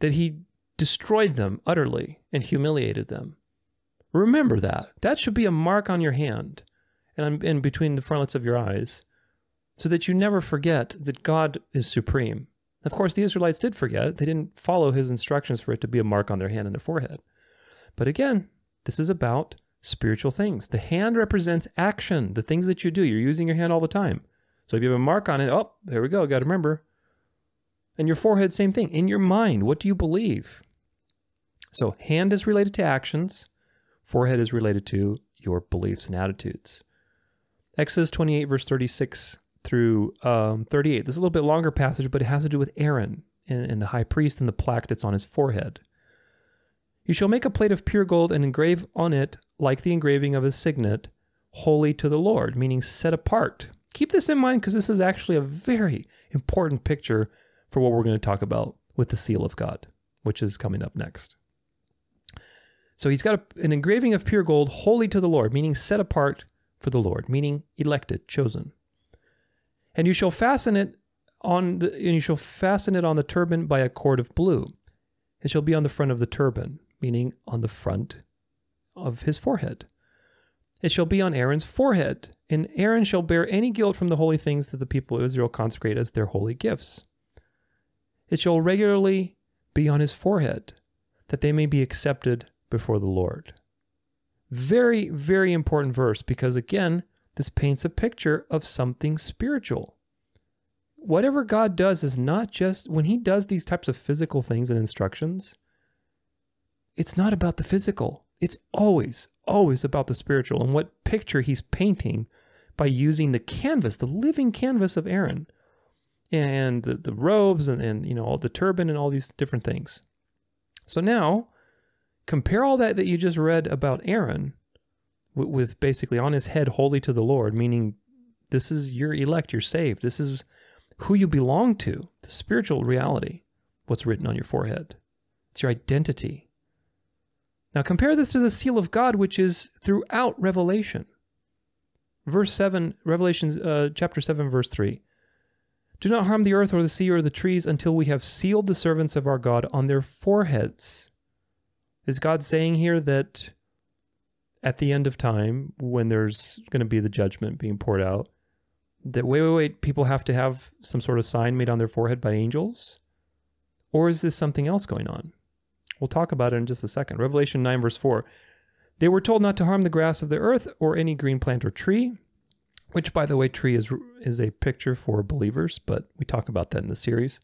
That he destroyed them utterly and humiliated them. Remember that. That should be a mark on your hand and in between the frontlets of your eyes so that you never forget that God is supreme. Of course, the Israelites did forget. They didn't follow his instructions for it to be a mark on their hand and their forehead. But again, this is about spiritual things. The hand represents action, the things that you do. You're using your hand all the time. So if you have a mark on it, oh, there we go, got to remember. And your forehead, same thing. In your mind, what do you believe? So, hand is related to actions, forehead is related to your beliefs and attitudes. Exodus 28, verse 36 through um, 38. This is a little bit longer passage, but it has to do with Aaron and, and the high priest and the plaque that's on his forehead. You shall make a plate of pure gold and engrave on it, like the engraving of a signet, holy to the Lord, meaning set apart. Keep this in mind because this is actually a very important picture for what we're going to talk about with the seal of God, which is coming up next. So he's got a, an engraving of pure gold, holy to the Lord, meaning set apart for the Lord, meaning elected, chosen. And you shall fasten it on the, and you shall fasten it on the turban by a cord of blue. It shall be on the front of the turban, meaning on the front of his forehead. It shall be on Aaron's forehead, and Aaron shall bear any guilt from the holy things that the people of Israel consecrate as their holy gifts. It shall regularly be on his forehead, that they may be accepted before the Lord. Very, very important verse because, again, this paints a picture of something spiritual. Whatever God does is not just, when He does these types of physical things and instructions, it's not about the physical. It's always, always about the spiritual and what picture He's painting by using the canvas, the living canvas of Aaron and the, the robes and, and, you know, all the turban and all these different things. So now compare all that that you just read about Aaron with, basically on his head holy to the Lord, meaning this is your elect, you're saved. This is who you belong to, the spiritual reality, what's written on your forehead. It's your identity. Now compare this to the seal of God, which is throughout Revelation. Verse 7, Revelation uh, chapter 7, verse 3. Do not harm the earth or the sea or the trees until we have sealed the servants of our God on their foreheads. Is God saying here that at the end of time, when there's going to be the judgment being poured out, that wait, wait, wait, people have to have some sort of sign made on their forehead by angels? Or is this something else going on? We'll talk about it in just a second. Revelation 9, verse 4. They were told not to harm the grass of the earth or any green plant or tree, which, by the way, tree is, is a picture for believers, but we talk about that in the series.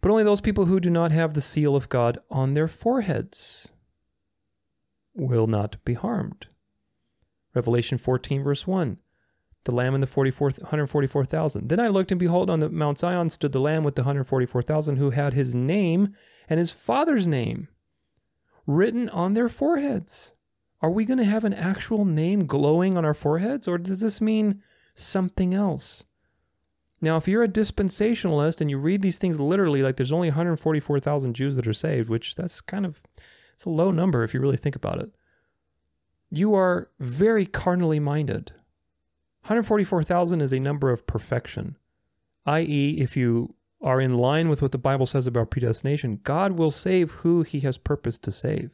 But only those people who do not have the seal of God on their foreheads will not be harmed. Revelation 14, verse 1 the Lamb and the 144,000. Then I looked, and behold, on the Mount Zion stood the Lamb with the 144,000, who had his name and his father's name written on their foreheads. Are we going to have an actual name glowing on our foreheads, or does this mean something else? Now, if you're a dispensationalist and you read these things literally, like there's only 144,000 Jews that are saved, which that's kind of it's a low number if you really think about it. You are very carnally minded. 144,000 is a number of perfection, i.e., if you are in line with what the Bible says about predestination, God will save who he has purposed to save.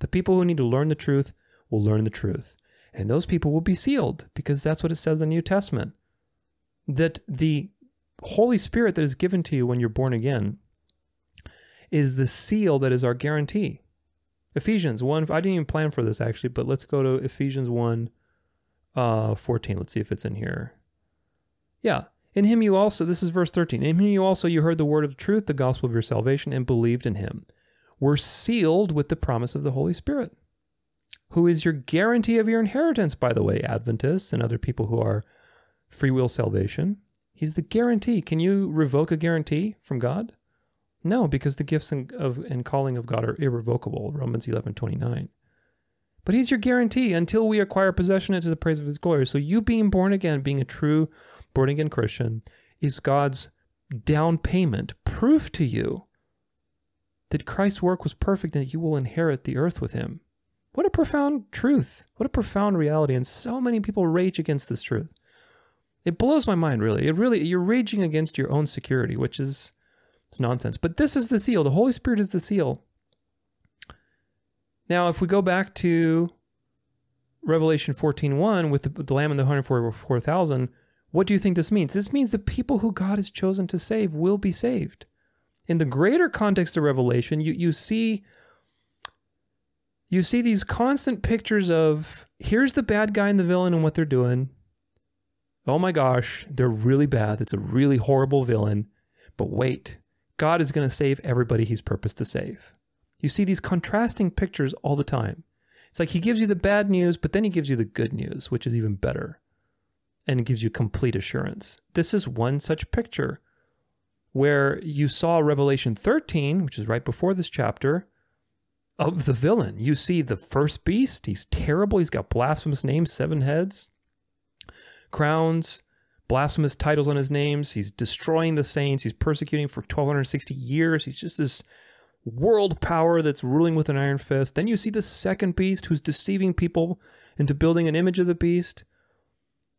The people who need to learn the truth will learn the truth. And those people will be sealed because that's what it says in the New Testament. That the Holy Spirit that is given to you when you're born again is the seal that is our guarantee. Ephesians 1, I didn't even plan for this actually, but let's go to Ephesians 1 uh, 14. Let's see if it's in here. Yeah. In him you also, this is verse 13. In him you also you heard the word of truth, the gospel of your salvation, and believed in him. Were sealed with the promise of the Holy Spirit, who is your guarantee of your inheritance, by the way, Adventists and other people who are free will salvation. He's the guarantee. Can you revoke a guarantee from God? No, because the gifts and, of, and calling of God are irrevocable. Romans 11 29. But he's your guarantee until we acquire possession into the praise of his glory. So you being born again, being a true born again Christian, is God's down payment, proof to you that Christ's work was perfect and that you will inherit the earth with him. What a profound truth. What a profound reality. And so many people rage against this truth. It blows my mind, really. It really, you're raging against your own security, which is it's nonsense. But this is the seal. The Holy Spirit is the seal. Now, if we go back to Revelation 14.1 with the, the Lamb and the 144,000, what do you think this means? This means the people who God has chosen to save will be saved. In the greater context of Revelation, you, you see you see these constant pictures of here's the bad guy and the villain and what they're doing. Oh my gosh, they're really bad. It's a really horrible villain. But wait, God is going to save everybody he's purposed to save. You see these contrasting pictures all the time. It's like he gives you the bad news, but then he gives you the good news, which is even better and gives you complete assurance. This is one such picture where you saw Revelation 13, which is right before this chapter, of the villain. You see the first beast. He's terrible. He's got blasphemous names, seven heads, crowns, blasphemous titles on his names. He's destroying the saints. He's persecuting for 1260 years. He's just this world power that's ruling with an iron fist. Then you see the second beast who's deceiving people into building an image of the beast.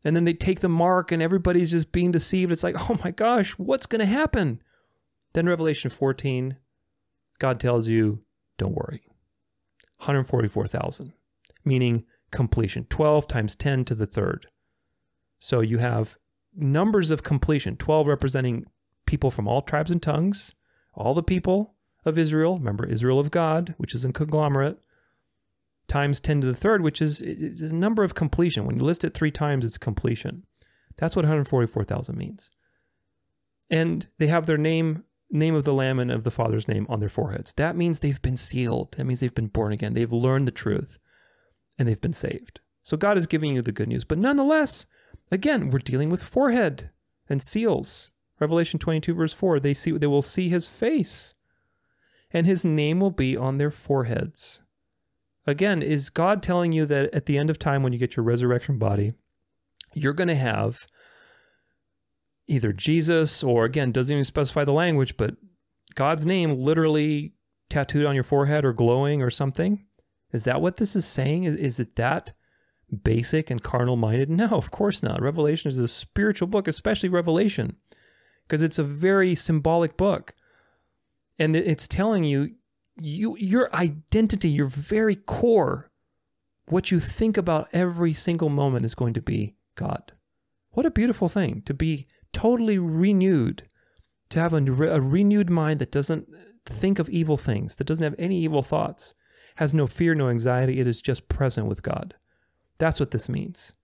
And then they take the mark and everybody's just being deceived. It's like, oh my gosh, what's going to happen? Then Revelation 14, God tells you, don't worry. 144,000, meaning completion. 12 times 10 to the third. So you have numbers of completion 12 representing people from all tribes and tongues, all the people of Israel. Remember, Israel of God, which is a conglomerate. times 10 to the third, which is, is a number of completion. When you list it three times, it's completion. That's what 144,000 means. And they have their name, name of the Lamb and of the Father's name on their foreheads. That means they've been sealed. That means they've been born again. They've learned the truth and they've been saved. So God is giving you the good news. But nonetheless, again, we're dealing with forehead and seals. Revelation 22, verse 4, they see they will see his face, and his name will be on their foreheads. Again, is God telling you that at the end of time, when you get your resurrection body, you're going to have either Jesus or, again, doesn't even specify the language, but God's name literally tattooed on your forehead or glowing or something? Is that what this is saying? Is, is it that basic and carnal minded? No, of course not. Revelation is a spiritual book, especially Revelation, because it's a very symbolic book. And it's telling you, you your identity, your very core, what you think about every single moment is going to be God. What a beautiful thing to be totally renewed, to have a, a renewed mind that doesn't think of evil things, that doesn't have any evil thoughts, has no fear, no anxiety. It is just present with God. That's what this means.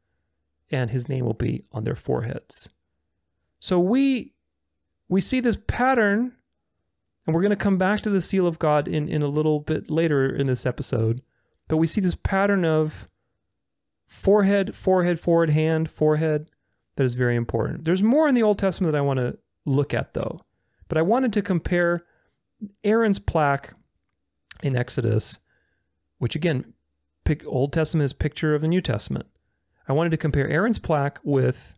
And his name will be on their foreheads. So we we see this pattern, and we're going to come back to the seal of God in, in a little bit later in this episode. But we see this pattern of forehead, forehead, forehead, hand, forehead. That is very important. There's more in the Old Testament that I want to look at, though. But I wanted to compare Aaron's plaque in Exodus, which again, pick Old Testament is picture of the New Testament. I wanted to compare Aaron's plaque with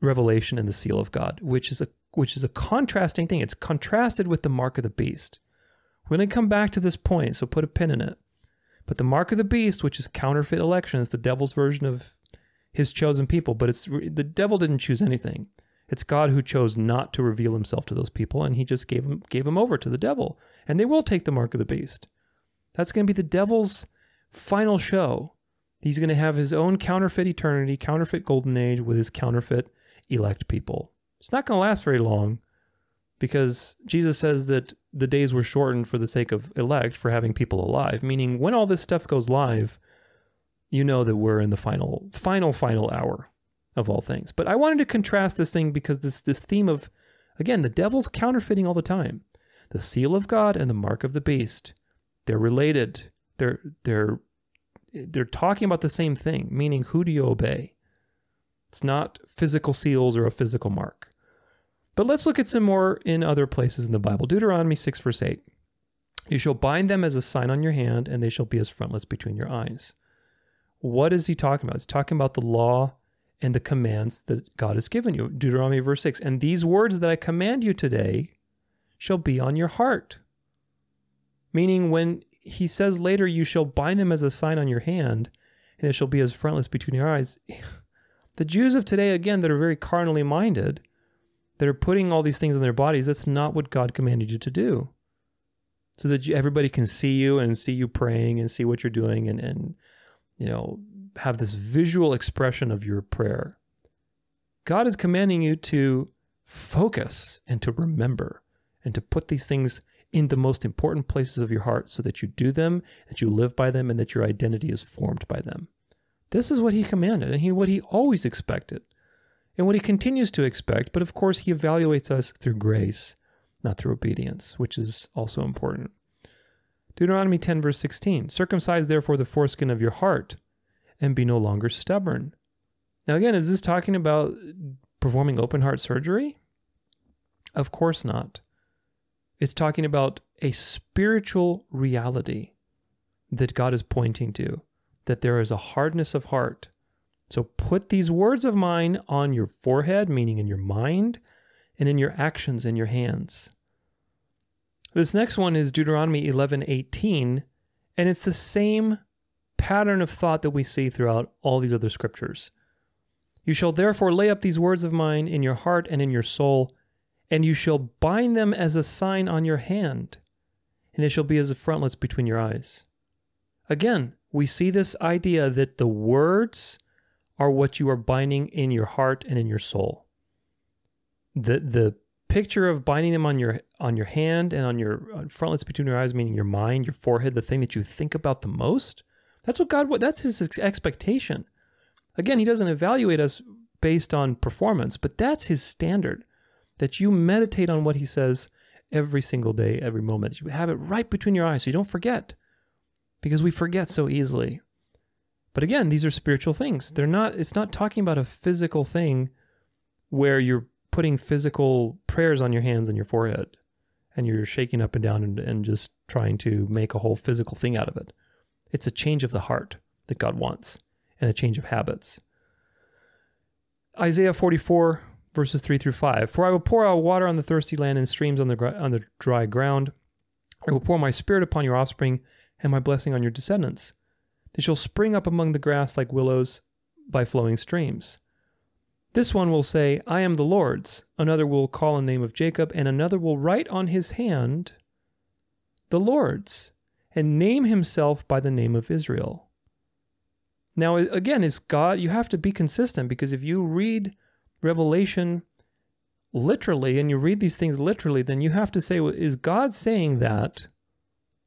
Revelation and the seal of God, which is a which is a contrasting thing. It's contrasted with the mark of the beast. We're going to come back to this point, so put a pin in it. But the mark of the beast, which is counterfeit election, is the devil's version of his chosen people. But it's the devil didn't choose anything. It's God who chose not to reveal himself to those people, and he just gave them gave them over to the devil. And they will take the mark of the beast. That's going to be the devil's final show. He's going to have his own counterfeit eternity, counterfeit golden age with his counterfeit elect people. It's not going to last very long because Jesus says that the days were shortened for the sake of elect, for having people alive, meaning when all this stuff goes live, you know that we're in the final, final, final hour of all things. But I wanted to contrast this thing because this this theme of again, the devil's counterfeiting all the time. The seal of God and the mark of the beast. They're related. They're they're they're talking about the same thing, meaning who do you obey? It's not physical seals or a physical mark. But let's look at some more in other places in the Bible. Deuteronomy 6, verse 8. You shall bind them as a sign on your hand, and they shall be as frontlets between your eyes. What is he talking about? He's talking about the law and the commands that God has given you. Deuteronomy verse 6. And these words that I command you today shall be on your heart. Meaning, when he says later, you shall bind them as a sign on your hand, and it shall be as frontlets between your eyes. The Jews of today, again, that are very carnally minded, that are putting all these things in their bodies, that's not what God commanded you to do. So that you, everybody can see you and see you praying and see what you're doing and, and, you know, have this visual expression of your prayer. God is commanding you to focus and to remember and to put these things in the most important places of your heart so that you do them, that you live by them, and that your identity is formed by them. This is what he commanded and he, what he always expected and what he continues to expect. But of course, he evaluates us through grace, not through obedience, which is also important. Deuteronomy 10, verse 16 Circumcise therefore the foreskin of your heart and be no longer stubborn. Now, again, is this talking about performing open heart surgery? Of course not. It's talking about a spiritual reality that God is pointing to, that there is a hardness of heart so put these words of mine on your forehead, meaning in your mind, and in your actions in your hands. This next one is Deuteronomy 11:18, and it's the same pattern of thought that we see throughout all these other scriptures. You shall therefore lay up these words of mine in your heart and in your soul, and you shall bind them as a sign on your hand, and they shall be as a frontlets between your eyes. Again, we see this idea that the words are what you are binding in your heart and in your soul. The the picture of binding them on your on your hand and on your uh, frontlets between your eyes, meaning your mind, your forehead, the thing that you think about the most, That's what God, that's his expectation. Again, he doesn't evaluate us based on performance, but that's his standard that you meditate on what he says every single day, every moment. You have it right between your eyes so you don't forget because we forget so easily. But again, these are spiritual things. They're not, it's not talking about a physical thing where you're putting physical prayers on your hands and your forehead and you're shaking up and down and, and just trying to make a whole physical thing out of it. It's a change of the heart that God wants and a change of habits. Isaiah 44, verses 3 through 5. For I will pour out water on the thirsty land and streams on the, on the dry ground. I will pour my spirit upon your offspring and my blessing on your descendants. They shall spring up among the grass like willows by flowing streams. This one will say, I am the Lord's. Another will call in the name of Jacob, and another will write on his hand, the Lord's, and name himself by the name of Israel. Now, again, is God, you have to be consistent because if you read Revelation literally and you read these things literally, then you have to say, well, is God saying that?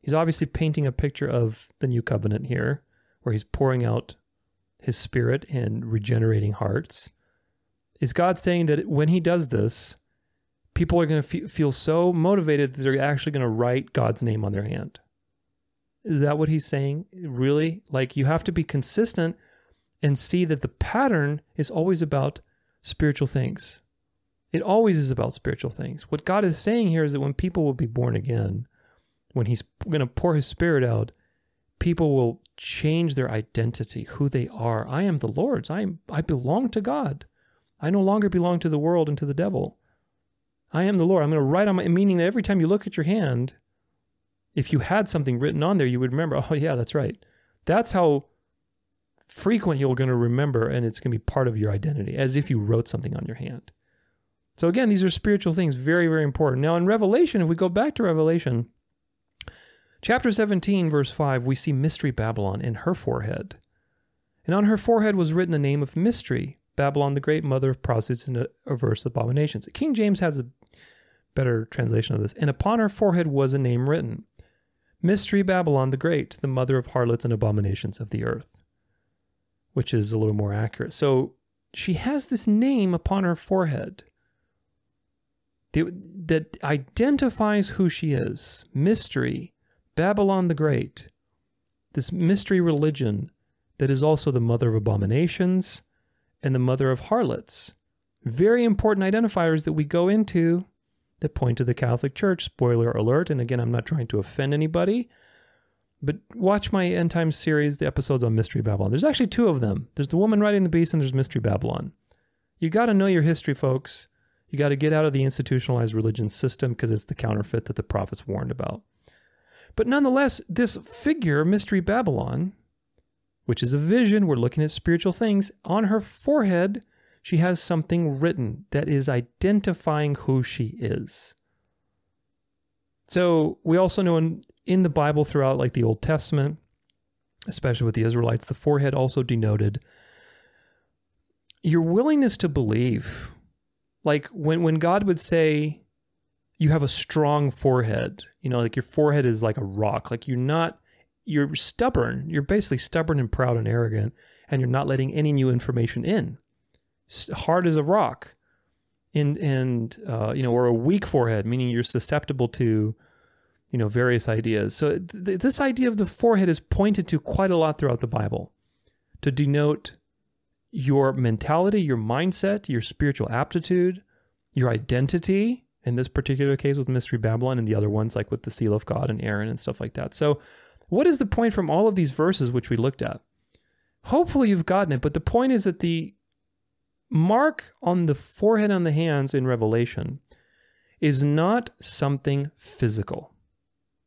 He's obviously painting a picture of the new covenant here, where he's pouring out his spirit and regenerating hearts. Is God saying that when he does this, people are going to feel so motivated that they're actually going to write God's name on their hand? Is that what he's saying? Really? Like you have to be consistent and see that the pattern is always about spiritual things. It always is about spiritual things. What God is saying here is that when people will be born again, when he's going to pour his spirit out, people will change their identity, who they are. I am the Lord's. I am I belong to God. I no longer belong to the world and to the devil. I am the Lord. I'm going to write on my meaning that every time you look at your hand, if you had something written on there, you would remember, oh, yeah, that's right. That's how frequent you're going to remember, and it's going to be part of your identity, as if you wrote something on your hand. So, again, these are spiritual things, very, very important. Now, in Revelation, if we go back to Revelation, chapter 17, verse 5, we see Mystery Babylon in her forehead. And on her forehead was written the name of Mystery, Babylon the Great, mother of prostitutes and averse abominations. King James has a better translation of this. And upon her forehead was a name written Mystery Babylon the Great, the mother of harlots and abominations of the earth, which is a little more accurate. So she has this name upon her forehead that identifies who she is Mystery, Babylon the Great, this mystery religion that is also the mother of abominations and the mother of harlots. Very important identifiers that we go into that point to the Catholic Church. Spoiler alert. And again, I'm not trying to offend anybody, but watch my end time series, the episodes on Mystery Babylon. There's actually two of them. There's the woman riding the beast, and there's Mystery Babylon. You got to know your history, folks. You got to get out of the institutionalized religion system because it's the counterfeit that the prophets warned about. But nonetheless, this figure, Mystery Babylon, which is a vision. We're looking at spiritual things. On her forehead, she has something written that is identifying who she is. So we also know in, in the Bible throughout, like the Old Testament, especially with the Israelites, the forehead also denoted your willingness to believe. Like when, when God would say, you have a strong forehead, you know, like your forehead is like a rock, like you're not you're stubborn. You're basically stubborn and proud and arrogant, and you're not letting any new information in. Hard as a rock, and and uh, you know, or a weak forehead, meaning you're susceptible to, you know, various ideas. So th- this idea of the forehead is pointed to quite a lot throughout the Bible, to denote your mentality, your mindset, your spiritual aptitude, your identity. In this particular case, with Mystery Babylon, and the other ones like with the seal of God and Aaron and stuff like that. So what is the point from all of these verses which we looked at? Hopefully you've gotten it, but the point is that the mark on the forehead on the hands in Revelation is not something physical.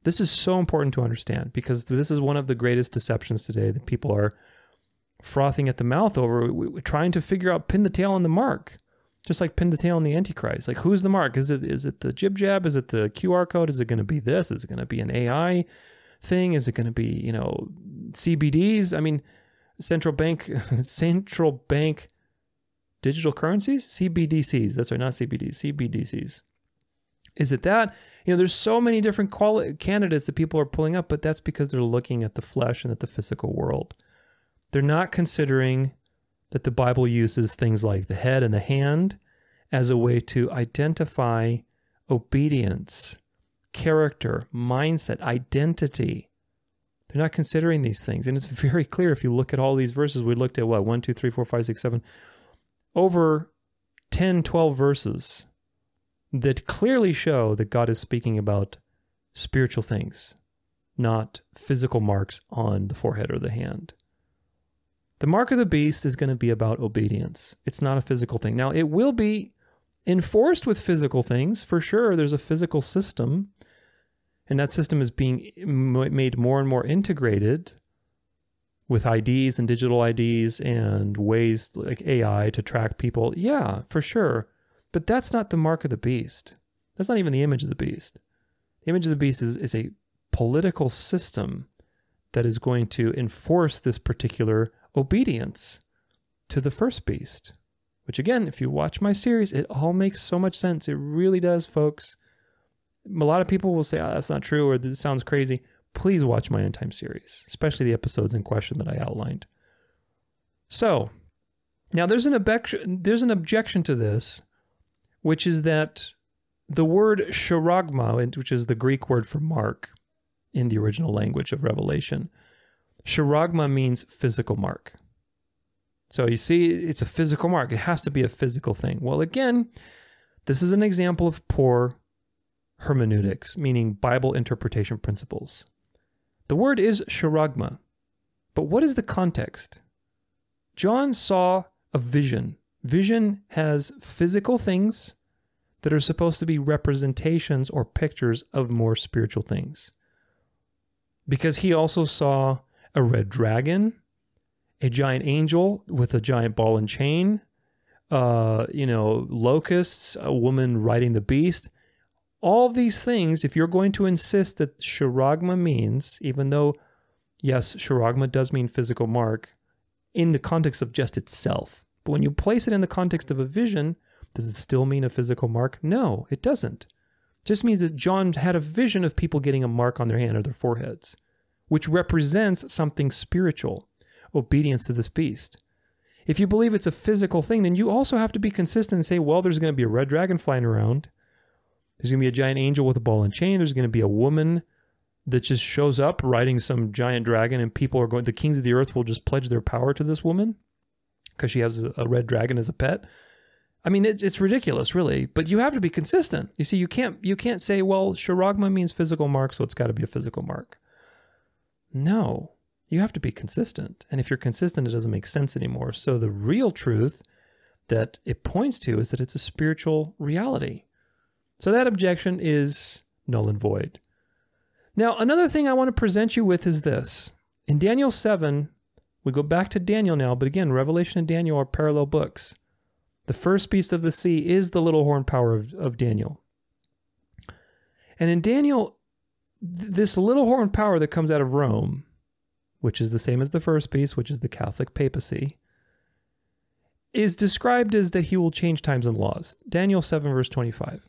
This is so important to understand because this is one of the greatest deceptions today that people are frothing at the mouth over, trying to figure out pin the tail on the mark, just like pin the tail on the Antichrist. Like, who's the mark? Is it is it the jib jab? Is it the QR code? Is it going to be this? Is it going to be an AI? thing? Is it going to be, you know, CBDs? I mean, central bank, central bank digital currencies, CBDCs. That's right, not CBDs, CBDCs. Is it that? You know, there's so many different quali- candidates that people are pulling up, but that's because they're looking at the flesh and at the physical world. They're not considering that the Bible uses things like the head and the hand as a way to identify obedience, character, mindset, identity. They're not considering these things. And it's very clear if you look at all these verses. We looked at what? 1, 2, 3, 4, 5, 6, 7. Over 10, 12 verses that clearly show that God is speaking about spiritual things, not physical marks on the forehead or the hand. The mark of the beast is going to be about obedience. It's not a physical thing. Now, it will be enforced with physical things for sure. There's a physical system, and that system is being made more and more integrated with IDs and digital IDs and ways like AI to track people. Yeah, for sure. But that's not the mark of the beast. That's not even the image of the beast. The image of the beast is, is a political system that is going to enforce this particular obedience to the first beast. Which, again, if you watch my series, it all makes so much sense. It really does, folks. A lot of people will say, oh, that's not true or this sounds crazy. Please watch my end time series, especially the episodes in question that I outlined. So, now there's an objection, there's an objection to this which is that the word charagma, which is the Greek word for mark in the original language of Revelation, charagma means physical mark. So you see, it's a physical mark. It has to be a physical thing. Well, again, this is an example of poor hermeneutics, meaning Bible interpretation principles. The word is charagma, but what is the context? John saw a vision Vision has physical things that are supposed to be representations or pictures of more spiritual things. Because he also saw a red dragon, a giant angel with a giant ball and chain, uh, you know, locusts, a woman riding the beast. All these things, if you're going to insist that charagma means, even though, yes, charagma does mean physical mark, in the context of just itself, but when you place it in the context of a vision, does it still mean a physical mark? No, it doesn't. It just means that John had a vision of people getting a mark on their hand or their foreheads, which represents something spiritual, obedience to this beast. If you believe it's a physical thing, then you also have to be consistent and say, well, there's going to be a red dragon flying around. There's going to be a giant angel with a ball and chain. There's going to be a woman that just shows up riding some giant dragon, and people are going, the kings of the earth will just pledge their power to this woman because she has a, red dragon as a pet. I mean, it, it's ridiculous, really. But you have to be consistent. You see, you can't you can't say, well, charagma means physical mark, so it's got to be a physical mark. No, you have to be consistent. And if you're consistent, it doesn't make sense anymore. So the real truth that it points to is that it's a spiritual reality. So that objection is null and void. Now, another thing I want to present you with is this. In Daniel 7, we go back to Daniel now, but again, Revelation and Daniel are parallel books. The first beast of the sea is the little horn power of, of Daniel. And in Daniel, th- this little horn power that comes out of Rome, which is the same as the first beast, which is the Catholic papacy, is described as that he will change times and laws. Daniel 7, verse 25.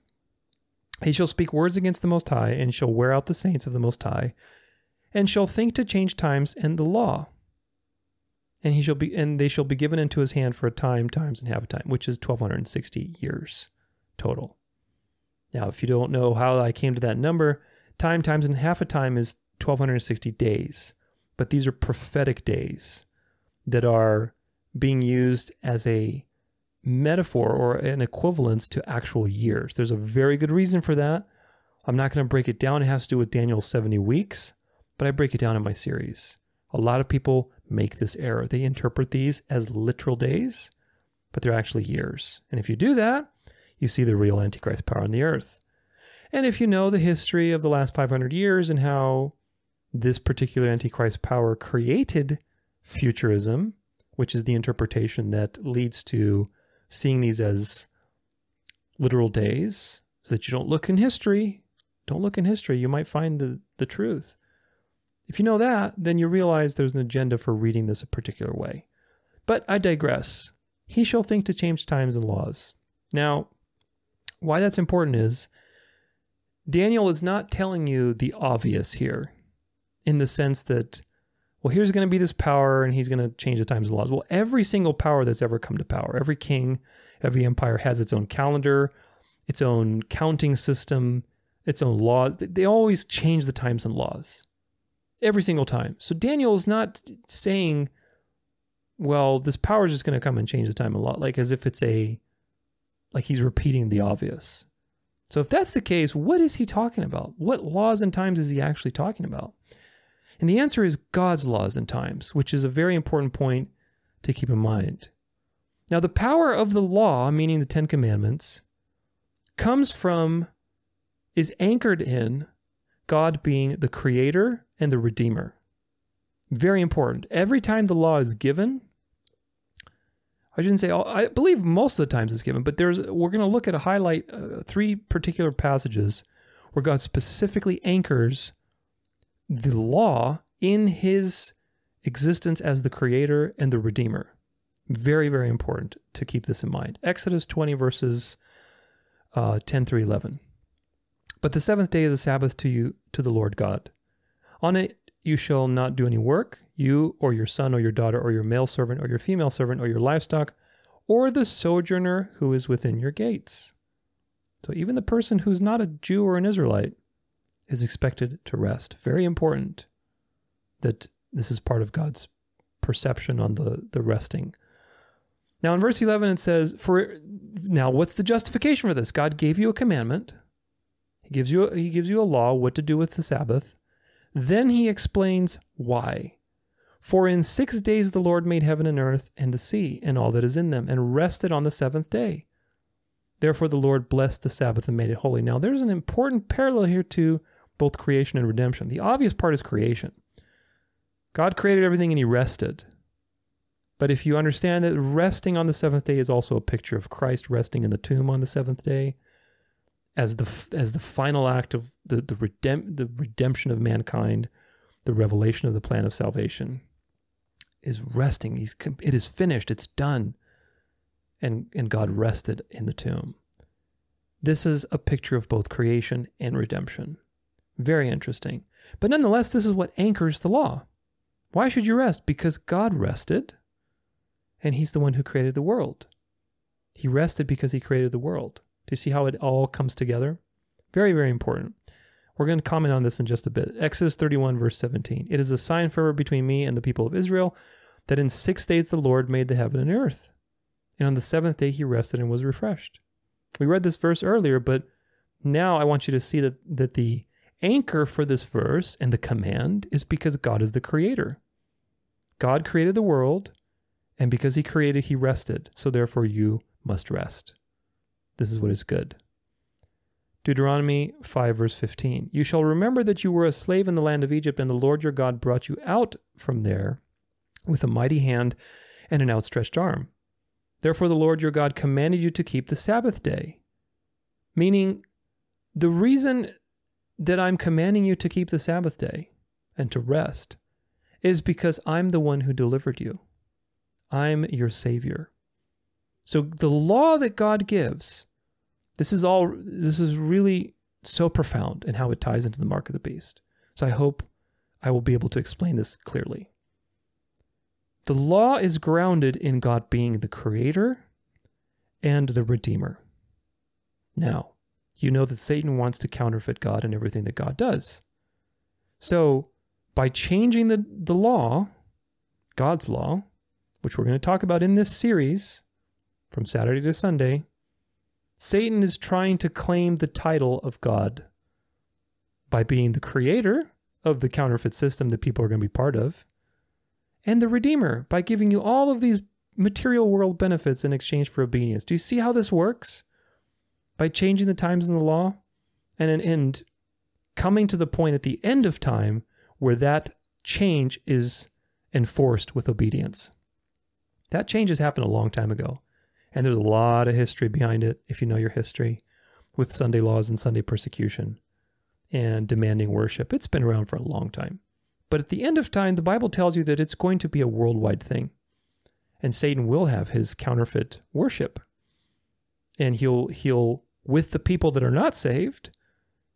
He shall speak words against the Most High, and shall wear out the saints of the Most High, and shall think to change times and the law and he shall be and they shall be given into his hand for a time times and half a time which is 1260 years total. Now if you don't know how i came to that number time times and half a time is 1260 days. But these are prophetic days that are being used as a metaphor or an equivalence to actual years. There's a very good reason for that. I'm not going to break it down. It has to do with daniel's 70 weeks but i break it down in my series a lot of people make this error. They interpret these as literal days, but they're actually years. And if you do that, you see the real Antichrist power on the earth. And if you know the history of the last 500 years and how this particular Antichrist power created futurism, which is the interpretation that leads to seeing these as literal days, so that you don't look in history. Don't look in history. You might find the, the truth. If you know that, then you realize there's an agenda for reading this a particular way. But I digress. He shall think to change times and laws. Now, why that's important is Daniel is not telling you the obvious here in the sense that, well, here's going to be this power and he's going to change the times and laws. Well, every single power that's ever come to power, every king, every empire has its own calendar, its own counting system, its own laws. They always change the times and laws every single time. So Daniel is not saying, well, this power is just going to come and change the time a lot, like as if it's a, like he's repeating the obvious. So if that's the case, what is he talking about? What laws and times is he actually talking about? And the answer is God's laws and times, which is a very important point to keep in mind. Now, the power of the law, meaning the Ten Commandments, comes from, is anchored in God being the creator and the redeemer. Very important. Every time the law is given, I shouldn't say all, I believe most of the times it's given, but there's we're going to look at a highlight uh, three particular passages where God specifically anchors the law in his existence as the creator and the redeemer. Very, very important to keep this in mind. Exodus 20, verses uh, 10 through 11. But the seventh day is a Sabbath to you, to the Lord God. On it you shall not do any work, you or your son or your daughter or your male servant or your female servant or your livestock or the sojourner who is within your gates. So even the person who's not a Jew or an Israelite is expected to rest. Very important that this is part of God's perception on the, the resting. Now in verse 11 it says, "For now what's the justification for this? God gave you a commandment. Gives you a, he gives you a law what to do with the Sabbath. Then he explains why. For in six days the Lord made heaven and earth and the sea and all that is in them, and rested on the seventh day. Therefore the Lord blessed the Sabbath and made it holy. Now there's an important parallel here to both creation and redemption. The obvious part is creation. God created everything and he rested. But if you understand that resting on the seventh day is also a picture of Christ resting in the tomb on the seventh day, as the as the final act of the the, redemp- the redemption of mankind, the revelation of the plan of salvation, is resting. He's it is finished. It's done. And and God rested in the tomb. This is a picture of both creation and redemption. Very interesting. But nonetheless, this is what anchors the law. Why should you rest? Because God rested, and He's the one who created the world. He rested because He created the world. Do you see how it all comes together? Very, very important. We're going to comment on this in just a bit. Exodus 31, verse 17. It is a sign forever between me and the people of Israel that in six days the Lord made the heaven and earth. And on the seventh day he rested and was refreshed. We read this verse earlier, but now I want you to see that, that the anchor for this verse and the command is because God is the creator. God created the world, and because he created, he rested. So therefore, you must rest. This is what is good. Deuteronomy 5, verse 15. You shall remember that you were a slave in the land of Egypt, and the Lord your God brought you out from there with a mighty hand and an outstretched arm. Therefore, the Lord your God commanded you to keep the Sabbath day. Meaning, the reason that I'm commanding you to keep the Sabbath day and to rest is because I'm the one who delivered you. I'm your Savior. So, the law that God gives this is all this is really so profound in how it ties into the mark of the beast. So I hope I will be able to explain this clearly. The law is grounded in God being the creator and the redeemer. Now, you know that Satan wants to counterfeit God and everything that God does. So, by changing the, the law, God's law, which we're going to talk about in this series from Saturday to Sunday, Satan is trying to claim the title of God by being the creator of the counterfeit system that people are going to be part of, and the redeemer by giving you all of these material world benefits in exchange for obedience. Do you see how this works? By changing the times in the law and, and coming to the point at the end of time where that change is enforced with obedience. That change has happened a long time ago. And there's a lot of history behind it, if you know your history, with Sunday laws and Sunday persecution and demanding worship. It's been around for a long time. But at the end of time, the Bible tells you that it's going to be a worldwide thing. And Satan will have his counterfeit worship. And he'll he'll with the people that are not saved,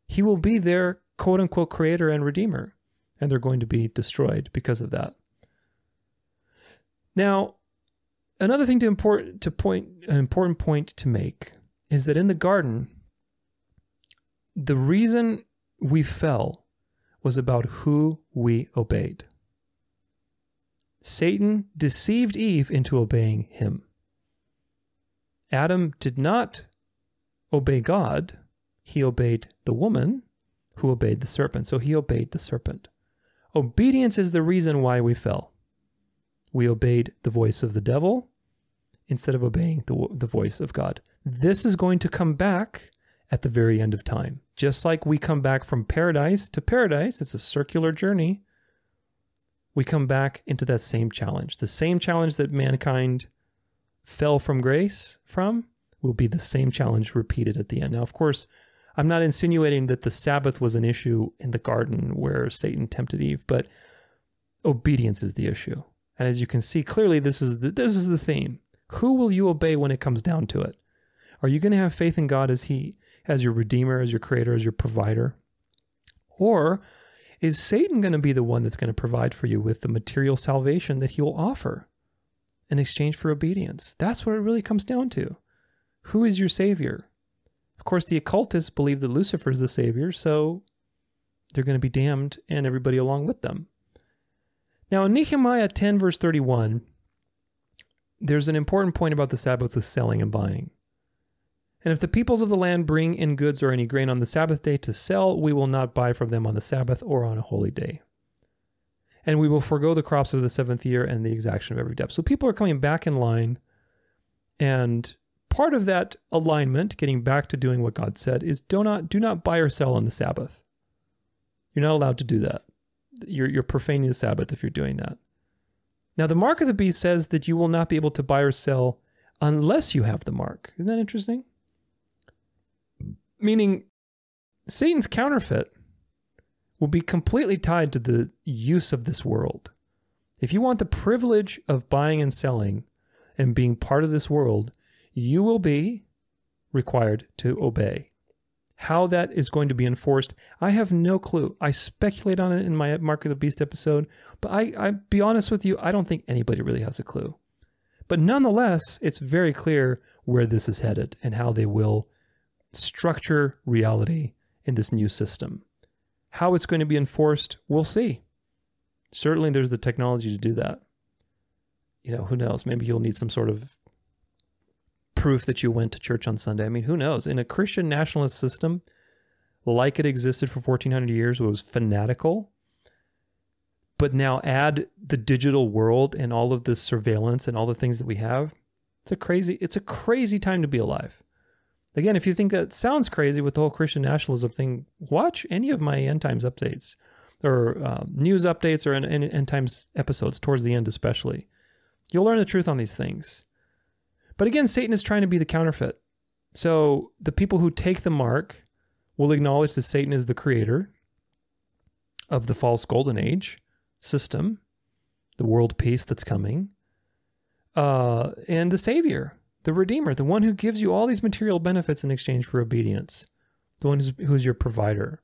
he will be their quote unquote creator and redeemer, and they're going to be destroyed because of that. Now, another thing to import to point an important point to make is that in the garden, the reason we fell was about who we obeyed. Satan deceived Eve into obeying him. Adam did not obey God, he obeyed the woman who obeyed the serpent. So he obeyed the serpent. Obedience is the reason why we fell. We obeyed the voice of the devil instead of obeying the, the voice of God. This is going to come back at the very end of time. Just like we come back from paradise to paradise, it's a circular journey. We come back into that same challenge. The same challenge that mankind fell from grace from will be the same challenge repeated at the end. Now, of course, I'm not insinuating that the Sabbath was an issue in the garden where Satan tempted Eve, but obedience is the issue. And as you can see clearly, this is the, this is the theme. Who will you obey when it comes down to it? Are you going to have faith in God as He, as your Redeemer, as your Creator, as your provider? Or is Satan going to be the one that's going to provide for you with the material salvation that He will offer in exchange for obedience? That's what it really comes down to. Who is your Savior? Of course, the occultists believe that Lucifer is the Savior, so they're going to be damned and everybody along with them. Now, in Nehemiah 10, verse 31, there's an important point about the Sabbath with selling and buying. And if the peoples of the land bring in goods or any grain on the Sabbath day to sell, we will not buy from them on the Sabbath or on a holy day. And we will forego the crops of the seventh year and the exaction of every debt. So people are coming back in line. And part of that alignment, getting back to doing what God said, is do not do not buy or sell on the Sabbath. You're not allowed to do that. You're, you're profaning the Sabbath if you're doing that. Now, the mark of the beast says that you will not be able to buy or sell unless you have the mark. Isn't that interesting? Meaning, Satan's counterfeit will be completely tied to the use of this world. If you want the privilege of buying and selling and being part of this world, you will be required to obey. How that is going to be enforced, I have no clue. I speculate on it in my Mark of the Beast episode, but I, I be honest with you, I don't think anybody really has a clue. But nonetheless, it's very clear where this is headed and how they will structure reality in this new system. How it's going to be enforced, we'll see. Certainly, there's the technology to do that. You know, who knows? Maybe you'll need some sort of proof that you went to church on Sunday. I mean, who knows? In a Christian nationalist system, like it existed for 1400 years, it was fanatical. But now add the digital world and all of this surveillance and all the things that we have. It's a crazy, it's a crazy time to be alive. Again, if you think that sounds crazy with the whole Christian nationalism thing, watch any of my end times updates or uh, news updates or end, end times episodes towards the end, especially. You'll learn the truth on these things. But again, Satan is trying to be the counterfeit. So the people who take the mark will acknowledge that Satan is the creator of the false golden age system, the world peace that's coming, uh, and the savior, the redeemer, the one who gives you all these material benefits in exchange for obedience, the one who's, who's your provider,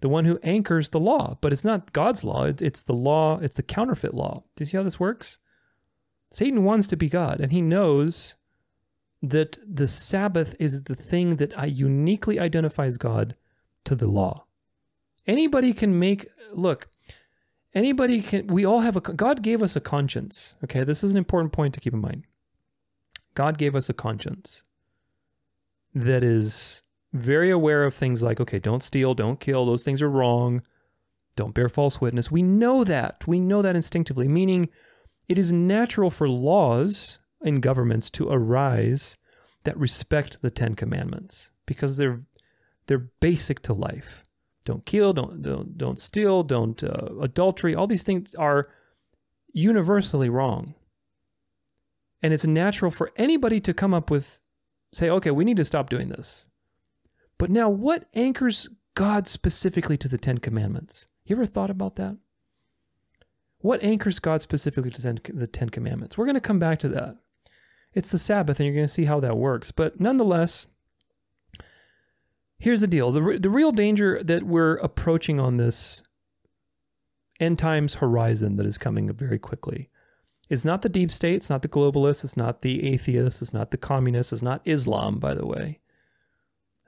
the one who anchors the law. But it's not God's law, it's, it's the law, it's the counterfeit law. Do you see how this works? Satan wants to be God, and he knows that the Sabbath is the thing that uniquely identifies God to the law. Anybody can make, look, anybody can, we all have a, God gave us a conscience. Okay, this is an important point to keep in mind. God gave us a conscience that is very aware of things like, okay, don't steal, don't kill, those things are wrong, don't bear false witness. We know that. We know that instinctively, meaning it is natural for laws in governments to arise that respect the Ten Commandments because they're they're basic to life. Don't kill, don't don't don't steal, don't uh, adultery. All these things are universally wrong, and it's natural for anybody to come up with, say, okay, we need to stop doing this. But now, what anchors God specifically to the Ten Commandments? You ever thought about that? What anchors God specifically to the Ten Commandments? We're going to come back to that. It's the Sabbath, and you're going to see how that works. But nonetheless, Here's the deal the, the real danger that we're approaching on this end times horizon that is coming very quickly is not the deep state, it's not the globalists, it's not the atheists, it's not the communists, it's not Islam, by the way,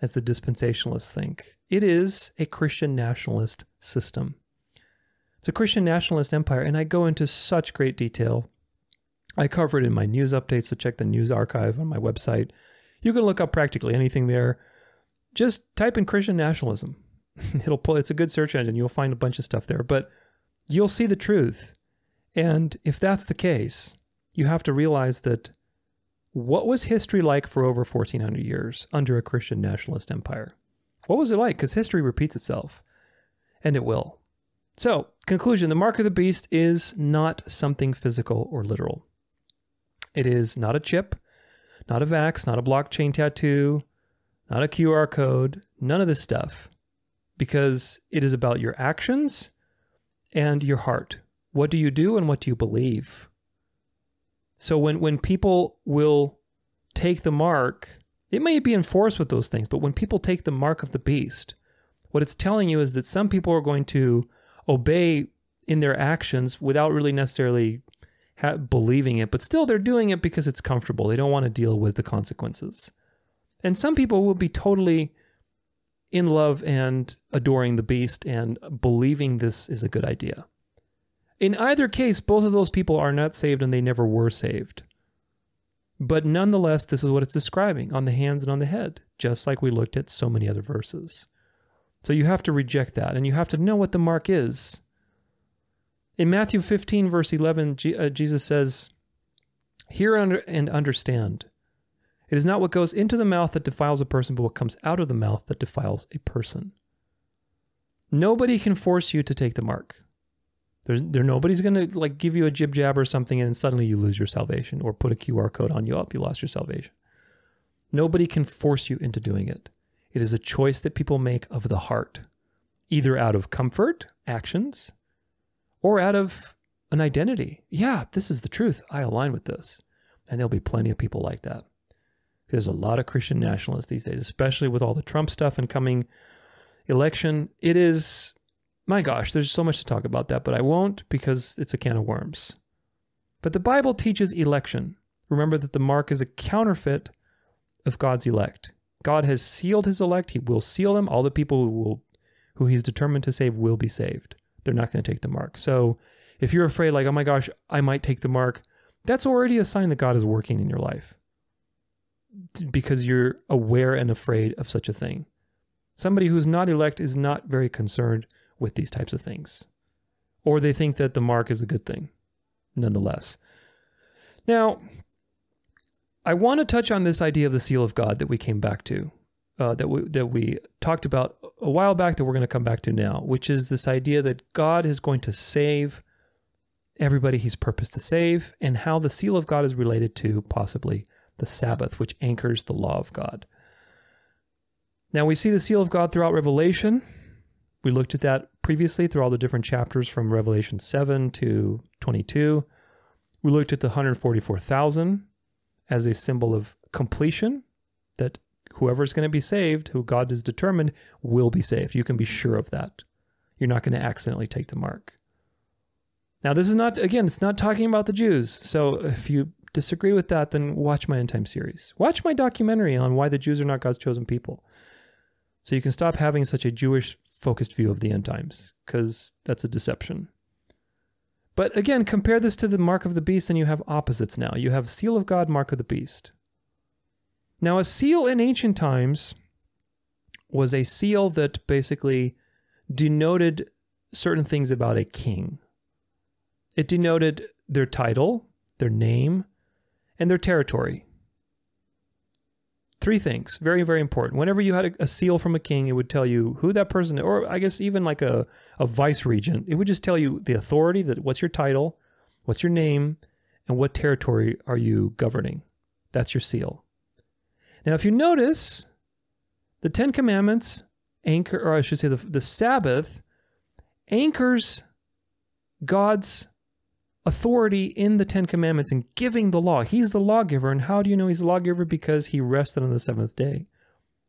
as the dispensationalists think. It is a Christian nationalist system. It's a Christian nationalist empire, and I go into such great detail. I cover it in my news updates, so check the news archive on my website. You can look up practically anything there. Just type in Christian nationalism. It'll pull it's a good search engine. You'll find a bunch of stuff there, but you'll see the truth. And if that's the case, you have to realize that what was history like for over 1400 years under a Christian nationalist empire? What was it like? Because history repeats itself, and it will. So, conclusion the mark of the beast is not something physical or literal. It is not a chip, not a vax, not a blockchain tattoo, not a QR code, none of this stuff, because it is about your actions and your heart. What do you do and what do you believe? So when when people will take the mark, it may be enforced with those things, but when people take the mark of the beast, what it's telling you is that some people are going to obey in their actions without really necessarily ha- believing it, but still they're doing it because it's comfortable. They don't want to deal with the consequences. And some people will be totally in love and adoring the beast and believing this is a good idea. In either case, both of those people are not saved and they never were saved. But nonetheless, this is what it's describing on the hands and on the head, just like we looked at so many other verses. So you have to reject that and you have to know what the mark is. In Matthew 15, verse 11, uh, Jesus says, Hear and understand. It is not what goes into the mouth that defiles a person, but what comes out of the mouth that defiles a person. Nobody can force you to take the mark. There's there nobody's gonna like give you a jib jab or something and suddenly you lose your salvation or put a QR code on you up, you lost your salvation. Nobody can force you into doing it. It is a choice that people make of the heart, either out of comfort, actions, or out of an identity. Yeah, this is the truth. I align with this. And there'll be plenty of people like that. There's a lot of Christian nationalists these days, especially with all the Trump stuff and coming election. It is, my gosh, there's so much to talk about that, but I won't because it's a can of worms. But the Bible teaches election. Remember that the mark is a counterfeit of God's elect. God has sealed his elect. He will seal them. All the people who will who he's determined to save will be saved. They're not going to take the mark. So if you're afraid like, "Oh my gosh, I might take the mark." That's already a sign that God is working in your life. Because you're aware and afraid of such a thing. Somebody who's not elect is not very concerned with these types of things. Or they think that the mark is a good thing, nonetheless. Now, I want to touch on this idea of the seal of God that we came back to, uh, that we that we talked about a while back that we're going to come back to now, which is this idea that God is going to save everybody He's purposed to save, and how the seal of God is related to possibly the Sabbath, which anchors the law of God. Now we see the seal of God throughout Revelation. We looked at that previously through all the different chapters from Revelation 7 to 22. We looked at the 144,000 as a symbol of completion, that whoever is going to be saved, who God has determined, will be saved. You can be sure of that. You're not going to accidentally take the mark. Now, this is not, again, it's not talking about the Jews. So if you disagree with that, then watch my end time series. Watch my documentary on why the Jews are not God's chosen people. So you can stop having such a Jewish focused view of the end times, because that's a deception. But again, compare this to the mark of the beast, and you have opposites now. You have seal of God, mark of the beast. Now, a seal in ancient times was a seal that basically denoted certain things about a king. It denoted their title, their name, and their territory. Three things, very, very important. Whenever you had a, a, seal from a king, it would tell you who that person, or I guess even like a, a vice regent, it would just tell you the authority, that what's your title, what's your name, and what territory are you governing. That's your seal. Now, if you notice, the Ten Commandments anchor, or I should say, the, the Sabbath anchors God's authority in the Ten Commandments and giving the law. He's the lawgiver. And how do you know he's the lawgiver? Because he rested on the seventh day.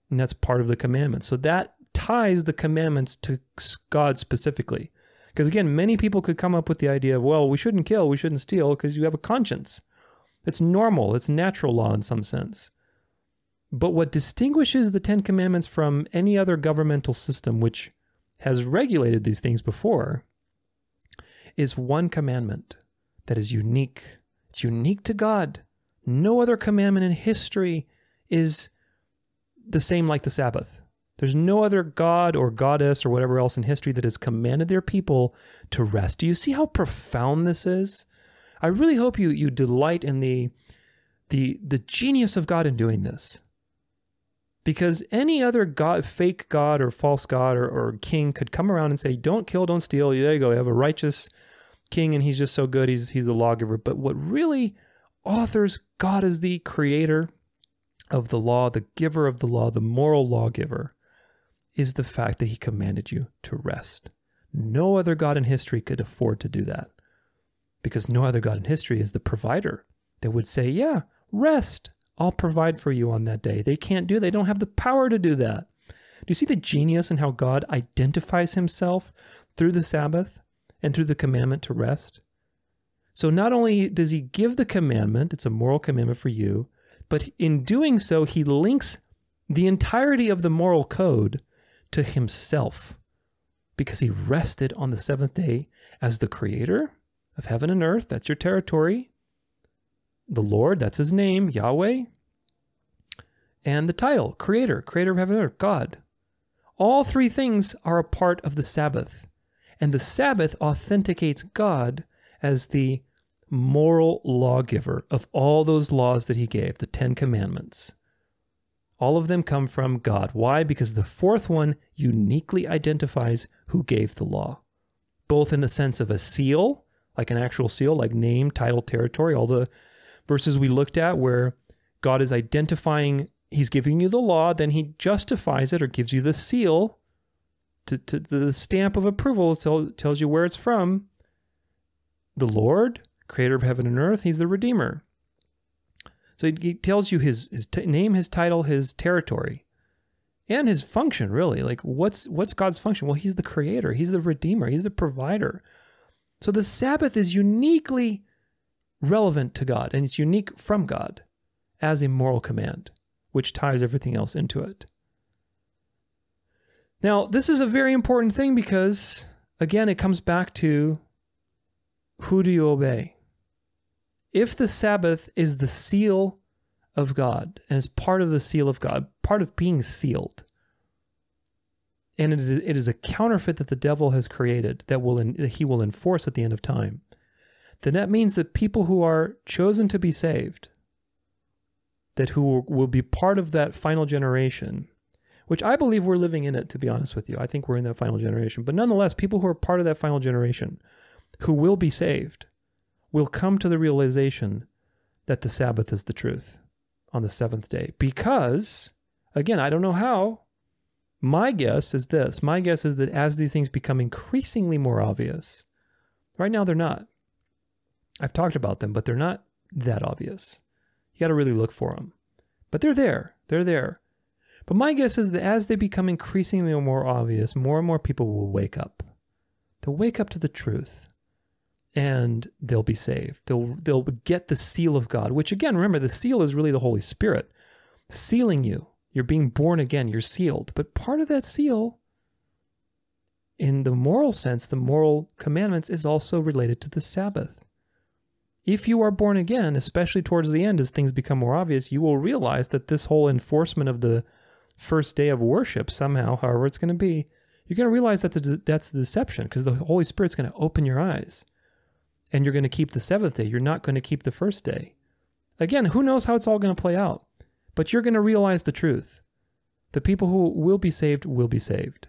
And that's part of the commandments. So that ties the commandments to God specifically. Because again, many people could come up with the idea of, well, we shouldn't kill, we shouldn't steal because you have a conscience. It's normal, it's natural law in some sense. But what distinguishes the Ten Commandments from any other governmental system which has regulated these things before is one commandment that is unique. It's unique to God. No other commandment in history is the same like the Sabbath. There's no other god or goddess or whatever else in history that has commanded their people to rest. Do you see how profound this is? I really hope you you delight in the the the genius of God in doing this. Because any other god, fake god or false god or, or king could come around and say, "Don't kill, don't steal." There you go. You have a righteous king, and he's just so good. He's he's the lawgiver. But what really authors God as the creator of the law, the giver of the law, the moral lawgiver, is the fact that he commanded you to rest. No other God in history could afford to do that because no other God in history is the provider that would say, Yeah, rest. I'll provide for you on that day. They can't do, they don't have the power to do that. Do you see the genius in how God identifies himself through the Sabbath and through the commandment to rest? So not only does he give the commandment, it's a moral commandment for you, but in doing so, he links the entirety of the moral code to himself because he rested on the seventh day as the creator of heaven and earth. That's your territory. The Lord, that's his name, Yahweh. And the title, creator, creator of heaven and earth, God. All three things are a part of the Sabbath. And the Sabbath authenticates God as the moral lawgiver of all those laws that he gave, the Ten Commandments. All of them come from God. Why? Because the fourth one uniquely identifies who gave the law, both in the sense of a seal, like an actual seal, like name, title, territory, all the verses we looked at where God is identifying, He's giving you the law, then He justifies it or gives you the seal, to, to the stamp of approval, so tells you where it's from. The Lord, creator of heaven and earth, He's the Redeemer. So he, he tells you his his t- name, his title, his territory, and his function. Really, like what's what's God's function? Well, He's the Creator. He's the Redeemer. He's the Provider. So the Sabbath is uniquely relevant to God, and it's unique from God as a moral command, which ties everything else into it. Now, this is a very important thing because, again, it comes back to who do you obey? if the Sabbath is the seal of God and is part of the seal of God, part of being sealed, and it is, it is a counterfeit that the devil has created that will that he will enforce at the end of time, then that means that people who are chosen to be saved, that who will be part of that final generation, which I believe we're living in it, to be honest with you. I think we're in that final generation. But nonetheless, people who are part of that final generation who will be saved will come to the realization that the Sabbath is the truth on the seventh day. Because, again, I don't know how. My guess is this my guess is that as these things become increasingly more obvious, right now they're not. I've talked about them, but they're not that obvious. You got to really look for them. But they're there. They're there. But my guess is that as they become increasingly more obvious, more and more people will wake up. They'll wake up to the truth and they'll be saved. They'll they'll get the seal of God, which again, remember, the seal is really the Holy Spirit sealing you. You're being born again, you're sealed. But part of that seal in the moral sense, the moral commandments is also related to the Sabbath. If you are born again, especially towards the end as things become more obvious, you will realize that this whole enforcement of the first day of worship somehow, however it's going to be, you're going to realize that that's the deception because the Holy Spirit's going to open your eyes and you're going to keep the seventh day. You're not going to keep the first day. Again, who knows how it's all going to play out? But you're going to realize the truth. The people who will be saved will be saved.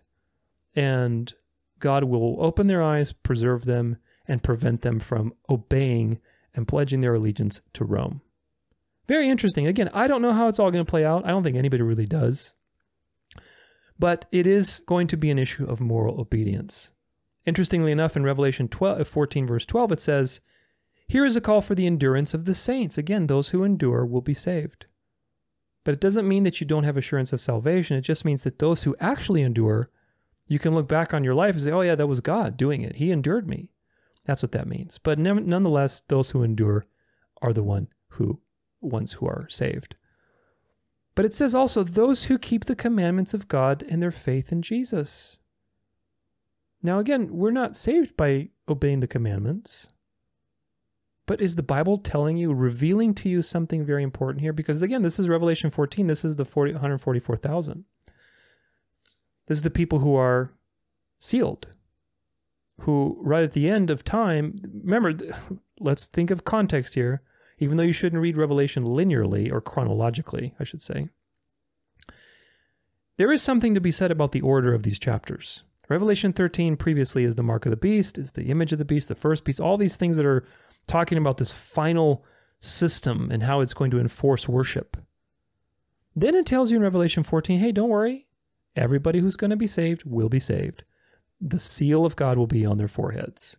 And God will open their eyes, preserve them, and prevent them from obeying and pledging their allegiance to Rome. Very interesting. Again, I don't know how it's all going to play out. I don't think anybody really does. But it is going to be an issue of moral obedience. Interestingly enough, in Revelation 12, uh, 14, verse 12, it says, Here is a call for the endurance of the saints. Again, those who endure will be saved. But it doesn't mean that you don't have assurance of salvation. It just means that those who actually endure, you can look back on your life and say, oh, yeah, that was God doing it. He endured me. That's what that means. But nonetheless, those who endure are the one who ones who are saved. But it says also those who keep the commandments of God and their faith in Jesus. Now again, we're not saved by obeying the commandments. But is the Bible telling you, revealing to you something very important here? Because again, this is Revelation 14. This is the 40, 144,000. This is the people who are sealed, who right at the end of time, remember, let's think of context here, even though you shouldn't read Revelation linearly or chronologically, I should say. There is something to be said about the order of these chapters. Revelation 13 previously is the mark of the beast, is the image of the beast, the first beast, all these things that are talking about this final system and how it's going to enforce worship. Then it tells you in Revelation 14 hey, don't worry, everybody who's going to be saved will be saved. The seal of God will be on their foreheads.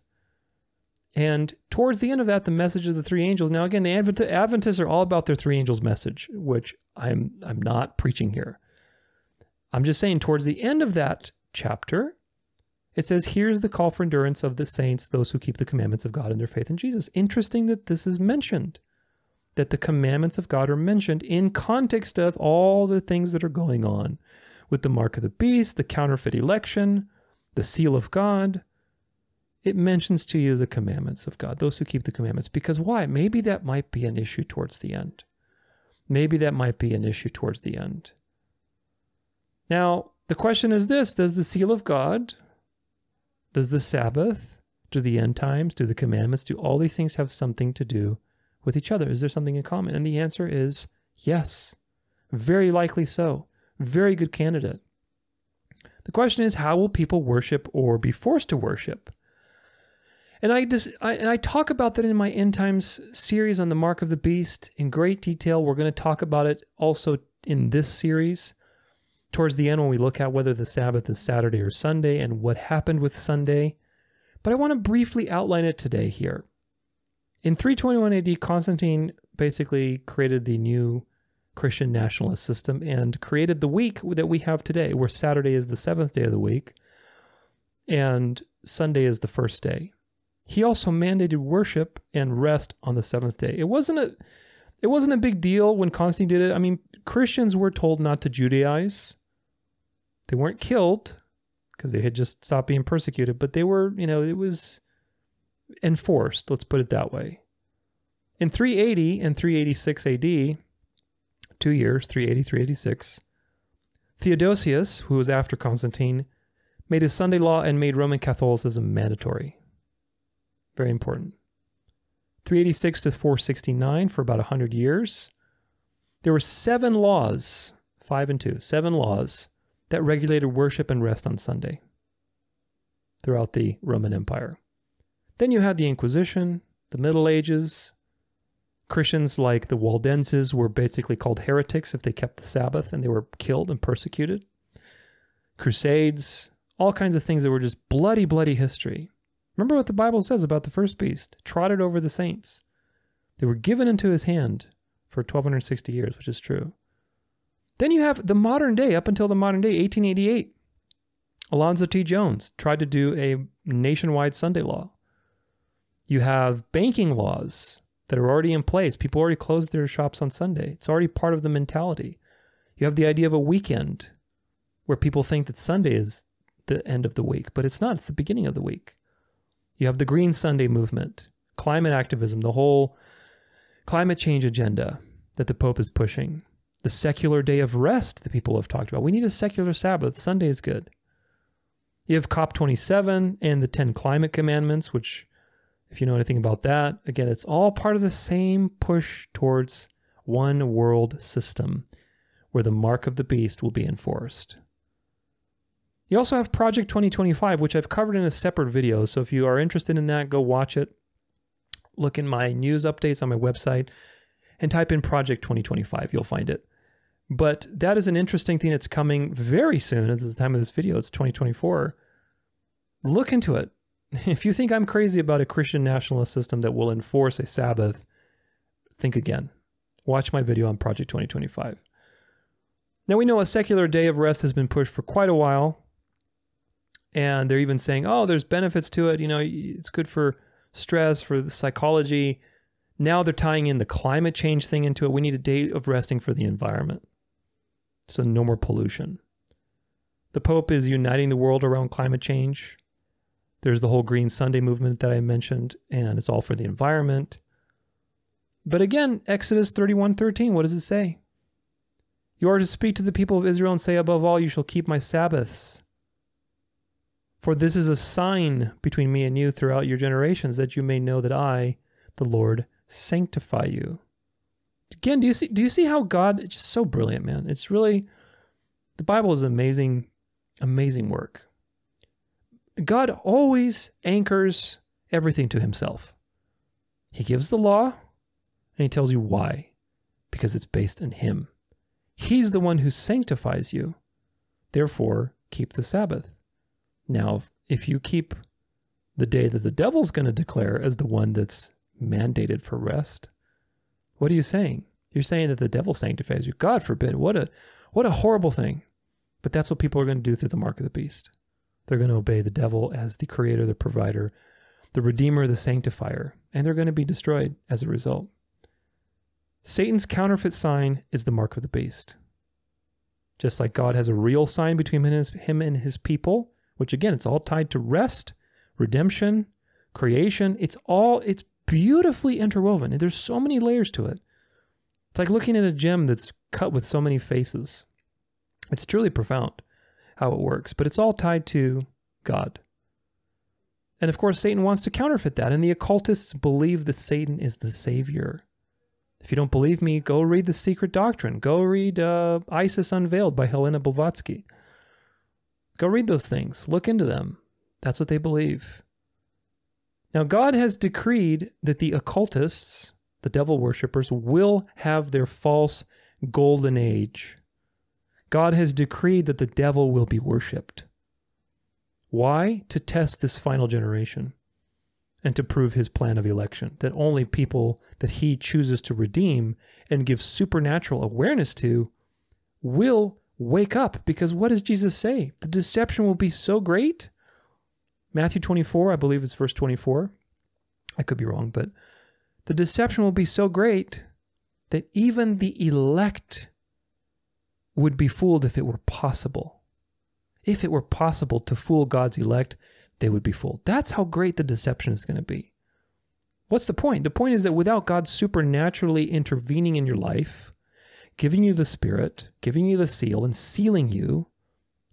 And towards the end of that, the message of the three angels. Now, again, the Adventists are all about their three angels message, which I'm I'm not preaching here. I'm just saying towards the end of that chapter, it says, Here's the call for endurance of the saints, those who keep the commandments of God and their faith in Jesus. Interesting that this is mentioned, that the commandments of God are mentioned in context of all the things that are going on with the mark of the beast, the counterfeit election, the seal of God. It mentions to you the commandments of God, those who keep the commandments. Because why? Maybe that might be an issue towards the end. Maybe that might be an issue towards the end. Now, the question is this Does the seal of God, does the Sabbath, do the end times, do the commandments, do all these things have something to do with each other? Is there something in common? And the answer is yes. Very likely so. Very good candidate. The question is how will people worship or be forced to worship? And I just I, and I talk about that in my end times series on the mark of the beast in great detail. We're going to talk about it also in this series towards the end when we look at whether the Sabbath is Saturday or Sunday and what happened with Sunday. But I want to briefly outline it today here. In 321 AD, Constantine basically created the new Christian nationalist system and created the week that we have today, where Saturday is the seventh day of the week and Sunday is the first day. He also mandated worship and rest on the seventh day. It wasn't a it wasn't a big deal when Constantine did it. I mean, Christians were told not to Judaize. They weren't killed because they had just stopped being persecuted, but they were, you know, it was enforced, let's put it that way. In 380 and 386 AD, two years, 380, 386, Theodosius, who was after Constantine, made his Sunday law and made Roman Catholicism mandatory. Very important. 386 to 469 for about 100 years. There were seven laws, five and two, seven laws that regulated worship and rest on Sunday throughout the Roman Empire. Then you had the Inquisition, the Middle Ages. Christians like the Waldenses were basically called heretics if they kept the Sabbath and they were killed and persecuted. Crusades, all kinds of things that were just bloody, bloody history. Remember what the Bible says about the first beast trotted over the saints. They were given into his hand for 1260 years, which is true. Then you have the modern day, up until the modern day, 1888. Alonzo T. Jones tried to do a nationwide Sunday law. You have banking laws that are already in place. People already close their shops on Sunday. It's already part of the mentality. You have the idea of a weekend where people think that Sunday is the end of the week, but it's not. It's the beginning of the week. You have the Green Sunday movement, climate activism, the whole climate change agenda that the Pope is pushing, the secular day of rest that people have talked about. We need a secular Sabbath. Sunday is good. You have COP27 and the 10 climate commandments, which, if you know anything about that, again, it's all part of the same push towards one world system where the mark of the beast will be enforced. You also have Project 2025, which I've covered in a separate video. So if you are interested in that, go watch it. Look in my news updates on my website and type in Project 2025. You'll find it. But that is an interesting thing that's coming very soon. At the time of this video, it's 2024. Look into it. If you think I'm crazy about a Christian nationalist system that will enforce a Sabbath, think again. Watch my video on Project 2025. Now we know a secular day of rest has been pushed for quite a while. And they're even saying, oh, there's benefits to it. You know, it's good for stress, for the psychology. Now they're tying in the climate change thing into it. We need a day of resting for the environment. So no more pollution. The Pope is uniting the world around climate change. There's the whole Green Sunday movement that I mentioned, and it's all for the environment. But again, Exodus 31:13, what does it say? You are to speak to the people of Israel and say, above all, you shall keep my Sabbaths. For this is a sign between me and you throughout your generations, that you may know that I, the Lord, sanctify you. Again, do you see do you see how God is just so brilliant, man? It's really the Bible is amazing, amazing work. God always anchors everything to himself. He gives the law and he tells you why. Because it's based in him. He's the one who sanctifies you. Therefore, keep the Sabbath. Now, if you keep the day that the devil's going to declare as the one that's mandated for rest, what are you saying? You're saying that the devil sanctifies you. God forbid. What a what a horrible thing. But that's what people are going to do through the mark of the beast. They're going to obey the devil as the creator, the provider, the redeemer, the sanctifier, and they're going to be destroyed as a result. Satan's counterfeit sign is the mark of the beast. Just like God has a real sign between him and his people, which again, it's all tied to rest, redemption, creation. It's all, it's beautifully interwoven. And there's so many layers to it. It's like looking at a gem that's cut with so many faces. It's truly profound how it works, but it's all tied to God. And of course, Satan wants to counterfeit that, and the occultists believe that Satan is the savior. If you don't believe me, go read The Secret Doctrine. Go read uh, Isis Unveiled by Helena Blavatsky. Go read those things. Look into them. That's what they believe. Now, God has decreed that the occultists, the devil worshippers, will have their false golden age. God has decreed that the devil will be worshiped. Why? To test this final generation and to prove his plan of election that only people that he chooses to redeem and give supernatural awareness to will wake up. Because what does Jesus say? The deception will be so great. Matthew 24, I believe it's verse 24. I could be wrong, but the deception will be so great that even the elect would be fooled if it were possible. If it were possible to fool God's elect, they would be fooled. That's how great the deception is going to be. What's the point? The point is that without God supernaturally intervening in your life, giving you the Spirit, giving you the seal, and sealing you,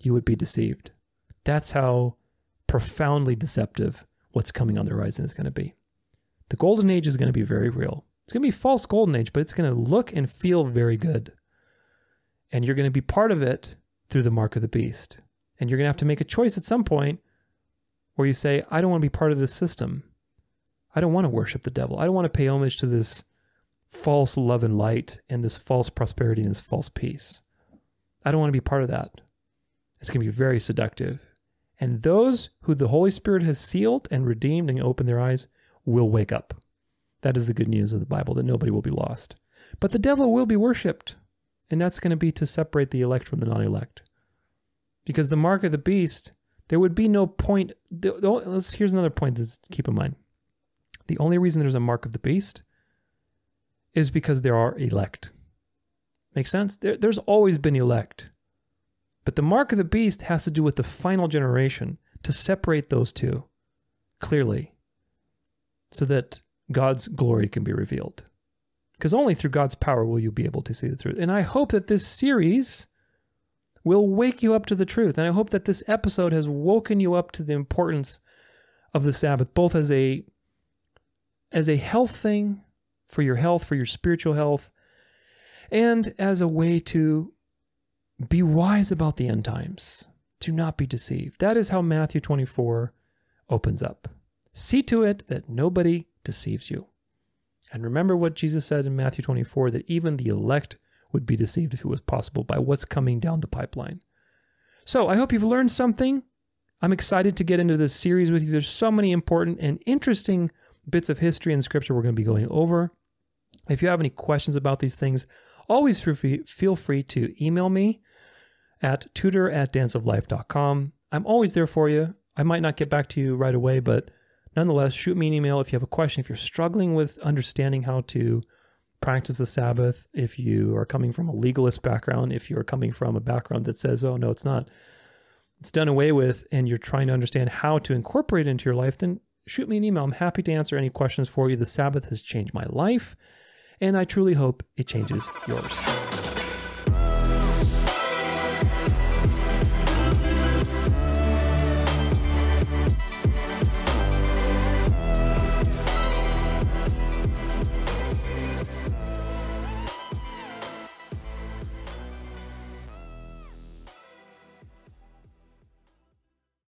you would be deceived. That's how profoundly deceptive what's coming on the horizon is going to be. The golden age is going to be very real. It's going to be false golden age, but it's going to look and feel very good. And you're going to be part of it through the mark of the beast. And you're going to have to make a choice at some point where you say, I don't want to be part of this system. I don't want to worship the devil. I don't want to pay homage to this false love and light and this false prosperity and this false peace. I don't want to be part of that. It's going to be very seductive. And those who the Holy Spirit has sealed and redeemed and opened their eyes will wake up. That is the good news of the Bible that nobody will be lost. But the devil will be worshiped. And that's going to be to separate the elect from the non elect. Because the mark of the beast there would be no point. The, the, let's, here's another point to keep in mind. The only reason there's a mark of the beast is because there are elect. Make sense? There, there's always been elect. But the mark of the beast has to do with the final generation to separate those two clearly so that God's glory can be revealed. Because only through God's power will you be able to see the truth. And I hope that this series will wake you up to the truth. And I hope that this episode has woken you up to the importance of the Sabbath, both as a as a health thing for your health, for your spiritual health, and as a way to be wise about the end times. Do not be deceived. That is how Matthew 24 opens up. See to it that nobody deceives you. And remember what Jesus said in Matthew 24 that even the elect would be deceived if it was possible by what's coming down the pipeline. So I hope you've learned something. I'm excited to get into this series with you. There's so many important and interesting bits of history and scripture we're going to be going over. If you have any questions about these things, always feel free to email me at tudor at danceoflife.com. I'm always there for you. I might not get back to you right away, but nonetheless, shoot me an email if you have a question, if you're struggling with understanding how to practice the Sabbath, if you are coming from a legalist background, if you're coming from a background that says, oh, no, it's not, it's done away with, and you're trying to understand how to incorporate it into your life, then shoot me an email. I'm happy to answer any questions for you. The Sabbath has changed my life, and I truly hope it changes yours.